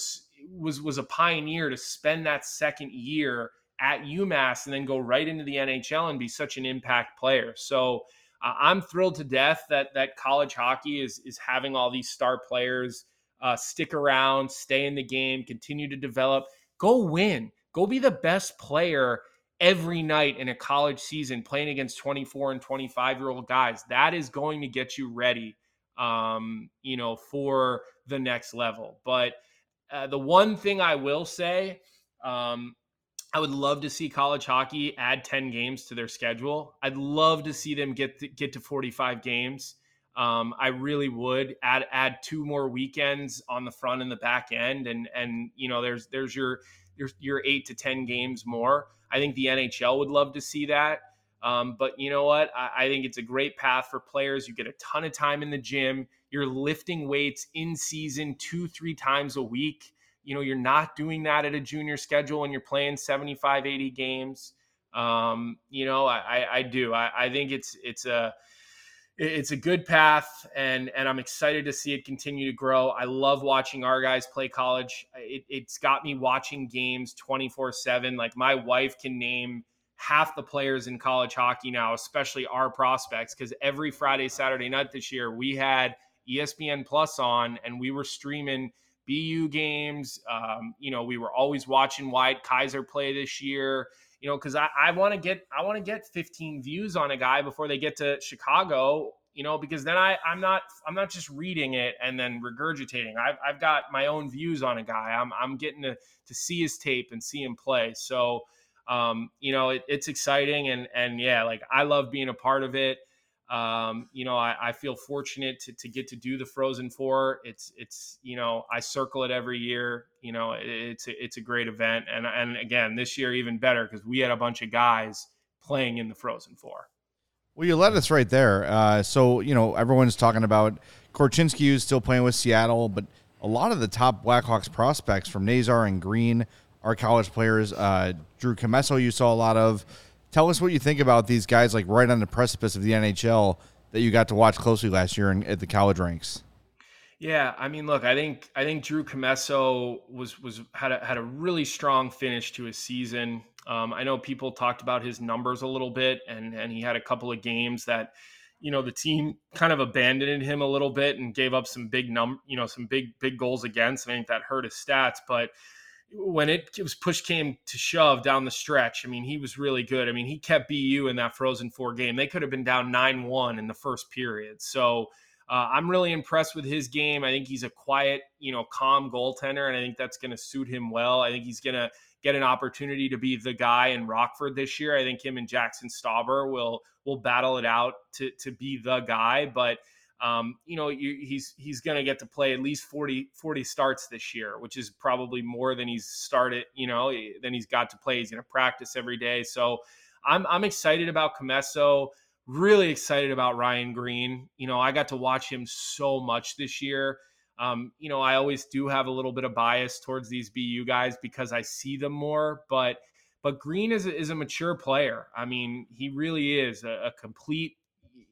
was was a pioneer to spend that second year at UMass and then go right into the NHL and be such an impact player. So uh, I'm thrilled to death that that college hockey is is having all these star players uh, stick around, stay in the game, continue to develop, go win, go be the best player every night in a college season, playing against 24 and 25 year old guys. That is going to get you ready, um, you know, for the next level. But uh, the one thing I will say. Um, I would love to see college hockey add 10 games to their schedule. I'd love to see them get to, get to 45 games. Um, I really would add add two more weekends on the front and the back end, and and you know there's there's your your your eight to 10 games more. I think the NHL would love to see that. Um, but you know what? I, I think it's a great path for players. You get a ton of time in the gym. You're lifting weights in season two, three times a week. You know, you're not doing that at a junior schedule when you're playing 75, 80 games. Um, you know, I, I do. I, I think it's it's a it's a good path and and i'm excited to see it continue to grow i love watching our guys play college it, has got me watching games 24 7 like my wife can name half the players in college hockey now especially our prospects because every friday saturday night this year we had espn plus on and we were streaming BU games. Um, you know, we were always watching Wyatt Kaiser play this year. You know, because I, I want to get I want to get 15 views on a guy before they get to Chicago. You know, because then I I'm not I'm not just reading it and then regurgitating. I've I've got my own views on a guy. I'm I'm getting to to see his tape and see him play. So, um, you know, it, it's exciting and and yeah, like I love being a part of it. Um, you know, I, I, feel fortunate to, to get to do the Frozen Four. It's it's you know I circle it every year. You know, it, it's a, it's a great event, and and again this year even better because we had a bunch of guys playing in the Frozen Four. Well, you led us right there. Uh, so you know everyone's talking about Korchinski who's still playing with Seattle, but a lot of the top Blackhawks prospects from Nazar and Greene are college players. Uh, Drew Commesso, you saw a lot of. Tell us what you think about these guys, like right on the precipice of the NHL that you got to watch closely last year in, at the college ranks. Yeah, I mean, look, I think I think Drew Commesso was was had a, had a really strong finish to his season. Um, I know people talked about his numbers a little bit, and and he had a couple of games that, you know, the team kind of abandoned him a little bit and gave up some big num, you know, some big big goals against. I think that hurt his stats, but when it was push came to shove down the stretch, I mean, he was really good. I mean, he kept BU in that Frozen Four game. They could have been down 9 1 in the first period. So uh, I'm really impressed with his game. I think he's a quiet, you know, calm goaltender, and I think that's going to suit him well. I think he's going to get an opportunity to be the guy in Rockford this year. I think him and Jackson Stauber will will battle it out to to be the guy, but um, you know, you, he's he's going to get to play at least 40, 40 starts this year, which is probably more than he's started, you know, than he's got to play. He's going to practice every day. So I'm, I'm excited about Commesso, really excited about Ryan Greene. You know, I got to watch him so much this year. Um, you know, I always do have a little bit of bias towards these BU guys because I see them more, but but Greene is a, is a mature player. I mean, he really is a, a complete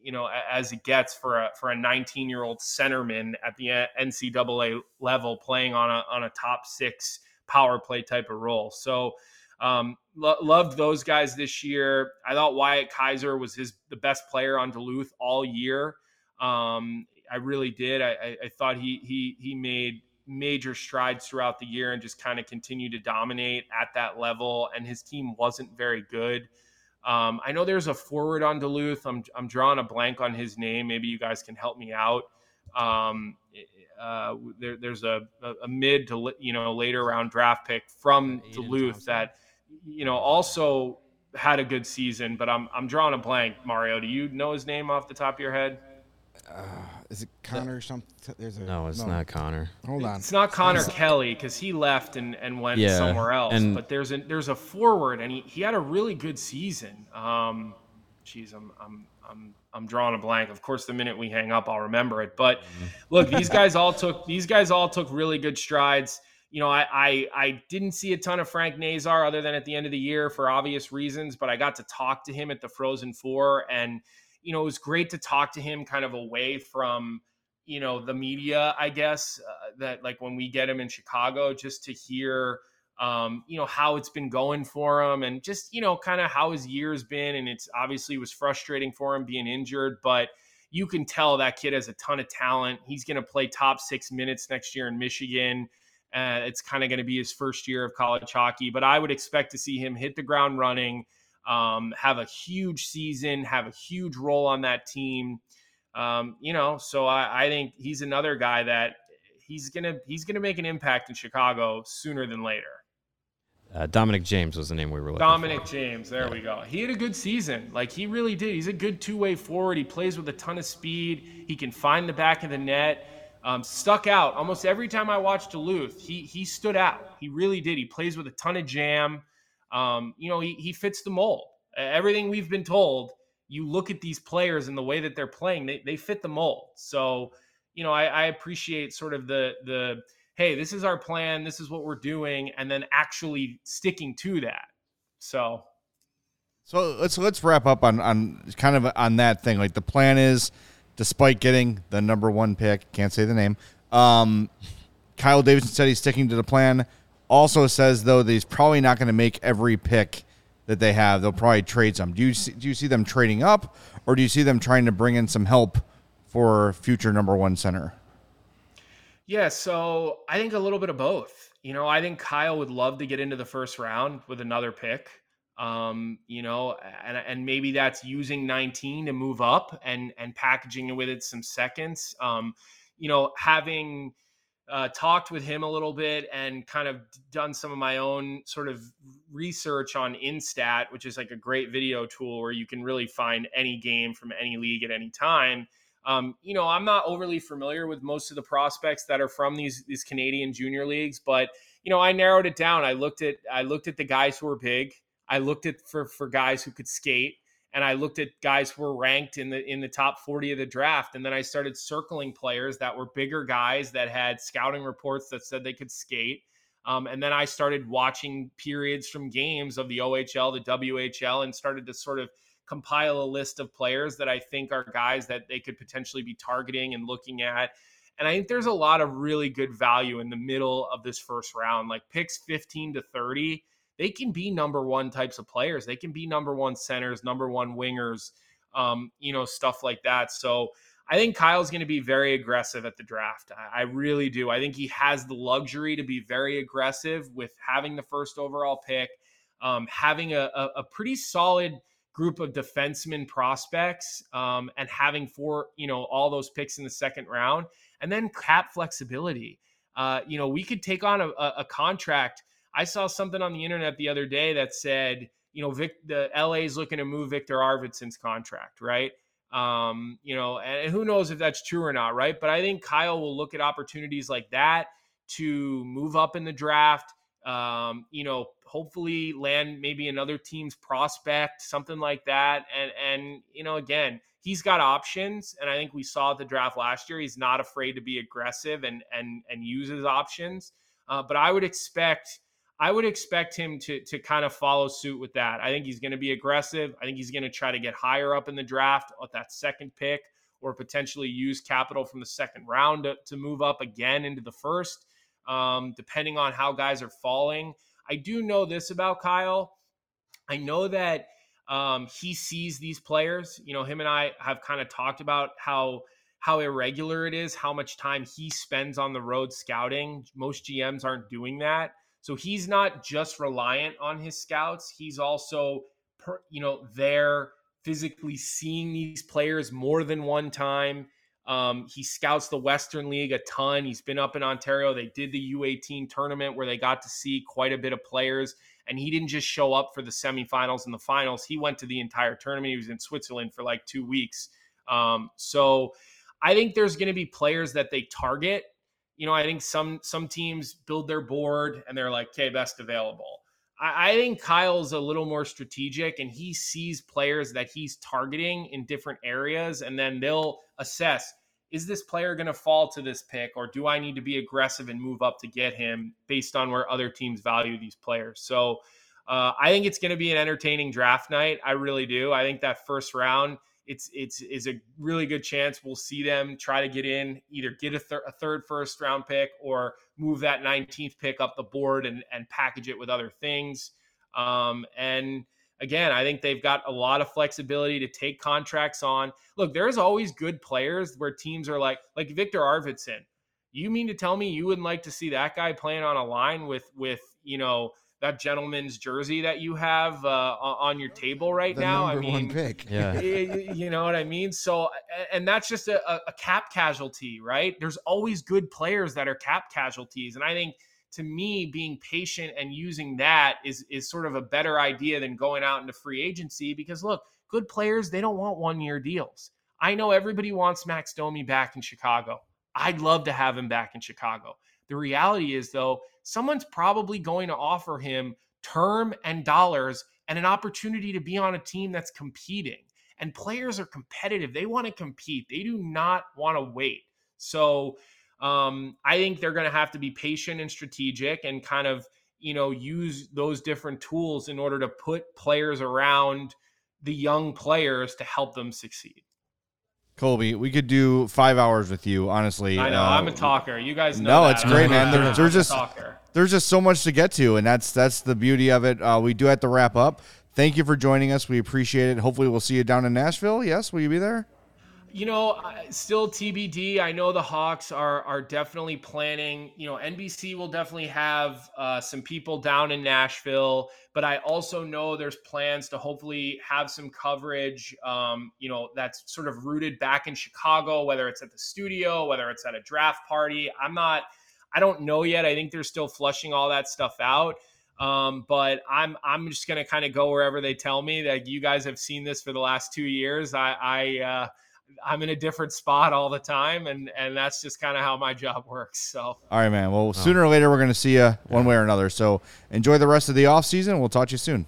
you know as it gets for a for a 19 year old centerman at the NCAA level playing on a on a top six power play type of role. So um, lo- loved those guys this year. I thought Wyatt Kaiser was his the best player on Duluth all year. Um, I really did. I, I, I thought he he he made major strides throughout the year and just kind of continued to dominate at that level. And his team wasn't very good. Um, I know there's a forward on Duluth. I'm, I'm drawing a blank on his name. Maybe you guys can help me out. Um, uh, there, there's a, a, mid to you know later round draft pick from Duluth Thompson. that you know also had a good season, but I'm I'm drawing a blank. Mario, do you know his name off the top of your head? Uh, is it Connor or something? There's a no, it's no. not Connor. Hold on, it's not Connor Kelly because he left and, and went yeah, somewhere else. And but there's a there's a forward and he, he had a really good season. Um, geez, I'm I'm I'm I'm drawing a blank. Of course, the minute we hang up, I'll remember it. But mm-hmm. look, these guys all took these guys all took really good strides. You know, I, I I didn't see a ton of Frank Nazar other than at the end of the year for obvious reasons, but I got to talk to him at the Frozen Four and you know, it was great to talk to him kind of away from, you know, the media, I guess, uh, that like when we get him in Chicago, just to hear, um, you know, how it's been going for him and just, you know, kind of how his year's been. And it's obviously was frustrating for him being injured, but you can tell that kid has a ton of talent. He's going to play top six minutes next year in Michigan. Uh, it's kind of going to be his first year of college hockey, but I would expect to see him hit the ground running um, have a huge season, have a huge role on that team. Um, you know, so I, I think he's another guy that he's gonna he's gonna make an impact in Chicago sooner than later. Uh, Dominic James was the name we were looking Dominic for. James, there we go. He had a good season. Like he really did. He's a good two-way forward. He plays with a ton of speed. He can find the back of the net. Um, stuck out almost every time I watched Duluth. He he stood out. He really did. He plays with a ton of jam. Um, you know, he he fits the mold. Everything we've been told. You look at these players and the way that they're playing, they, they fit the mold. So, you know, I, I appreciate sort of the the hey, this is our plan, this is what we're doing, and then actually sticking to that. So So let's let's wrap up on on kind of on that thing. Like the plan is, despite getting the number one pick, can't say the name. Um, Kyle Davidson said he's sticking to the plan. Also says though that he's probably not going to make every pick that they have. They'll probably trade some. Do you see, do you see them trading up, or do you see them trying to bring in some help for future number one center? Yeah, so I think a little bit of both. You know, I think Kyle would love to get into the first round with another pick. Um, you know, and and maybe that's using 19 to move up and and packaging it with it some seconds. Um, you know, having uh, talked with him a little bit and kind of done some of my own sort of research on Instat, which is like a great video tool where you can really find any game from any league at any time. Um, you know, I'm not overly familiar with most of the prospects that are from these these Canadian junior leagues, but you know, I narrowed it down. I looked at I looked at the guys who were big. I looked at for for guys who could skate, and I looked at guys who were ranked in the in the top 40 of the draft. And then I started circling players that were bigger guys that had scouting reports that said they could skate. Um, and then I started watching periods from games of the OHL, the WHL, and started to sort of compile a list of players that I think are guys that they could potentially be targeting and looking at. And I think there's a lot of really good value in the middle of this first round, like picks 15 to 30. They can be number one types of players. They can be number one centers, number one wingers, um, you know, stuff like that. So I think Kyle's going to be very aggressive at the draft. I, I really do. I think he has the luxury to be very aggressive with having the first overall pick, um, having a, a, a pretty solid – group of defenseman prospects um, and having four, you know, all those picks in the second round, and then cap flexibility. Uh, you know, we could take on a, a, contract. I saw something on the internet the other day that said, you know, Vic, the LA is looking to move Viktor Arvidsson's contract, right? Um, you know, and who knows if that's true or not, right? But I think Kyle will look at opportunities like that to move up in the draft. Um, you know, hopefully land maybe another team's prospect, something like that. And and you know, again, he's got options, and I think we saw at the draft last year. He's not afraid to be aggressive and and and use his options. Uh, but I would expect. I would expect him to to kind of follow suit with that. I think he's going to be aggressive. I think he's going to try to get higher up in the draft at that second pick, or potentially use capital from the second round to, to move up again into the first, um, depending on how guys are falling. I do know this about Kyle. I know that um, he sees these players. You know, him and I have kind of talked about how how irregular it is, how much time he spends on the road scouting. Most GMs aren't doing that. So he's not just reliant on his scouts. He's also, per, you know, there physically seeing these players more than one time. Um, he scouts the Western League a ton. He's been up in Ontario. They did the U18 tournament where they got to see quite a bit of players. And he didn't just show up for the semifinals and the finals. He went to the entire tournament. He was in Switzerland for like two weeks. Um, so I think there's going to be players that they target. You know, I think some some teams build their board and they're like, okay, best available. I, I think Kyle's a little more strategic and he sees players that he's targeting in different areas, and then they'll assess is this player going to fall to this pick or do I need to be aggressive and move up to get him based on where other teams value these players? So uh, I think it's going to be an entertaining draft night. I really do. I think that first round it's it's is a really good chance we'll see them try to get in, either get a, thir- a third first round pick or move that 19th pick up the board and and package it with other things. Um, and again, I think they've got a lot of flexibility to take contracts on. Look, there's always good players where teams are like like Viktor Arvidsson. You mean to tell me you wouldn't like to see that guy playing on a line with with you know that gentleman's jersey that you have uh, on your table right the now. I mean, one pick. Yeah. [LAUGHS] you know what I mean? So, and that's just a, a cap casualty, right? There's always good players that are cap casualties. And I think to me, being patient and using that is is sort of a better idea than going out into free agency because look, good players, they don't want one year deals. I know everybody wants Max Domi back in Chicago. I'd love to have him back in Chicago. The reality is, though, someone's probably going to offer him term and dollars and an opportunity to be on a team that's competing. And players are competitive. They want to compete, they do not want to wait. So um, I think they're going to have to be patient and strategic and kind of, you know, use those different tools in order to put players around the young players to help them succeed. Colby, we could do five hours with you. Honestly, I know Uh, I'm a talker. You guys know. No, that. it's great, man. There- [LAUGHS] there's just- talker. there's just so much to get to, and that's that's the beauty of it. Uh, we do have to wrap up. Thank you for joining us. We appreciate it. Hopefully, we'll see you down in Nashville. Yes, will you be there? You know, still TBD. I know the Hawks are are definitely planning. You know, NBC will definitely have uh, some people down in Nashville, but I also know there's plans to hopefully have some coverage. Um, you know, that's sort of rooted back in Chicago, whether it's at the studio, whether it's at a draft party. I'm not. I don't know yet. I think they're still flushing all that stuff out. Um, but I'm I'm just gonna kind of go wherever they tell me. That you guys have seen this for the last two years. I I uh, I'm in a different spot all the time, and and that's just kind of how my job works. So All right, man. Well, oh. sooner or later, we're going to see you one way or another. So enjoy the rest of the off season. We'll talk to you soon.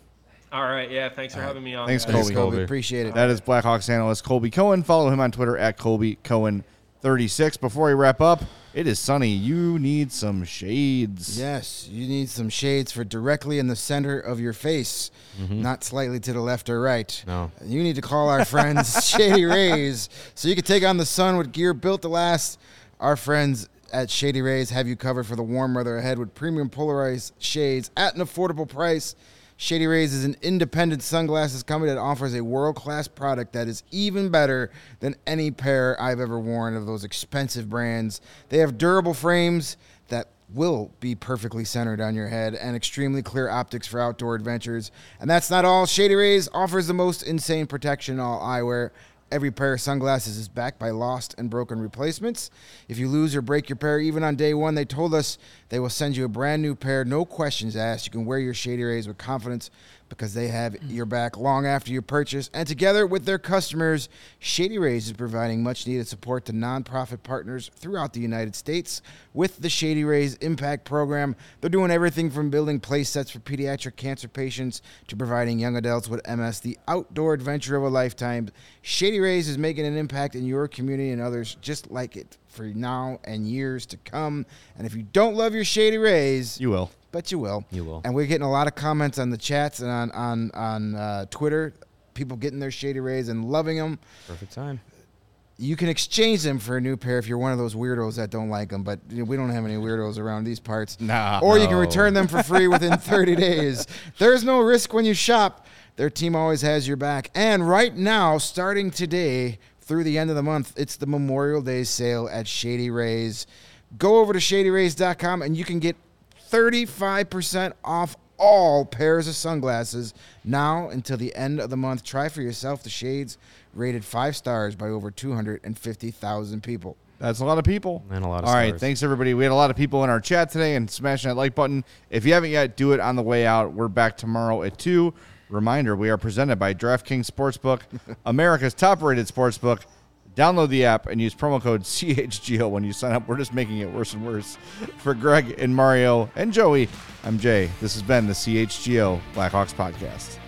all right, yeah. Thanks for having me on. Thanks. Colby. Thanks, Colby. Appreciate it. That is Blackhawks analyst Colby Cohen. Follow him on Twitter at Colby Cohen 36. Before we wrap up, it is sunny. You need some shades. Yes, you need some shades for directly in the center of your face, mm-hmm. not slightly to the left or right. No. You need to call our friends [LAUGHS] Shady Rays so you can take on the sun with gear built to last. Our friends at Shady Rays have you covered for the warm weather ahead with premium polarized shades at an affordable price. Shady Rays is an independent sunglasses company that offers a world class product that is even better than any pair I've ever worn of those expensive brands. They have durable frames that will be perfectly centered on your head and extremely clear optics for outdoor adventures. And that's not all. Shady Rays offers the most insane protection in all eyewear. Every pair of sunglasses is backed by lost and broken replacements. If you lose or break your pair, even on day one, they told us they will send you a brand new pair, no questions asked. You can wear your Shady Rays with confidence because they have mm. your back long after your purchase. And together with their customers, Shady Rays is providing much needed support to nonprofit partners throughout the United States with the Shady Rays Impact Program. They're doing everything from building play sets for pediatric cancer patients to providing young adults with MS the outdoor adventure of a lifetime. Shady Rays is making an impact in your community and others just like it for now and years to come. And if you don't love your Shady Rays, You will. Bet you will. You will. And we're getting a lot of comments on the chats and on on on uh, Twitter. People getting their Shady Rays and loving them. Perfect time. You can exchange them for a new pair if you're one of those weirdos that don't like them. But you know, we don't have any weirdos around these parts. Nah. Or you can return them for free within [LAUGHS] 30 days. There's no risk when you shop. Their team always has your back. And right now, starting today through the end of the month, it's the Memorial Day sale at Shady Rays. Go over to shadyrays.com and you can get 35% off all pairs of sunglasses now until the end of the month. Try for yourself the shades rated five stars by over 250,000 people. That's a lot of people. And a lot of All right, stars. thanks everybody. We had a lot of people in our chat today and smashing that like button. If you haven't yet, do it on the way out. We're back tomorrow at 2. Reminder, we are presented by DraftKings Sportsbook, [LAUGHS] America's top-rated sportsbook. Download the app and use promo code CHGO when you sign up. We're just making it worse and worse. For Greg and Mario and Joey, I'm Jay. This has been the CHGO Blackhawks podcast.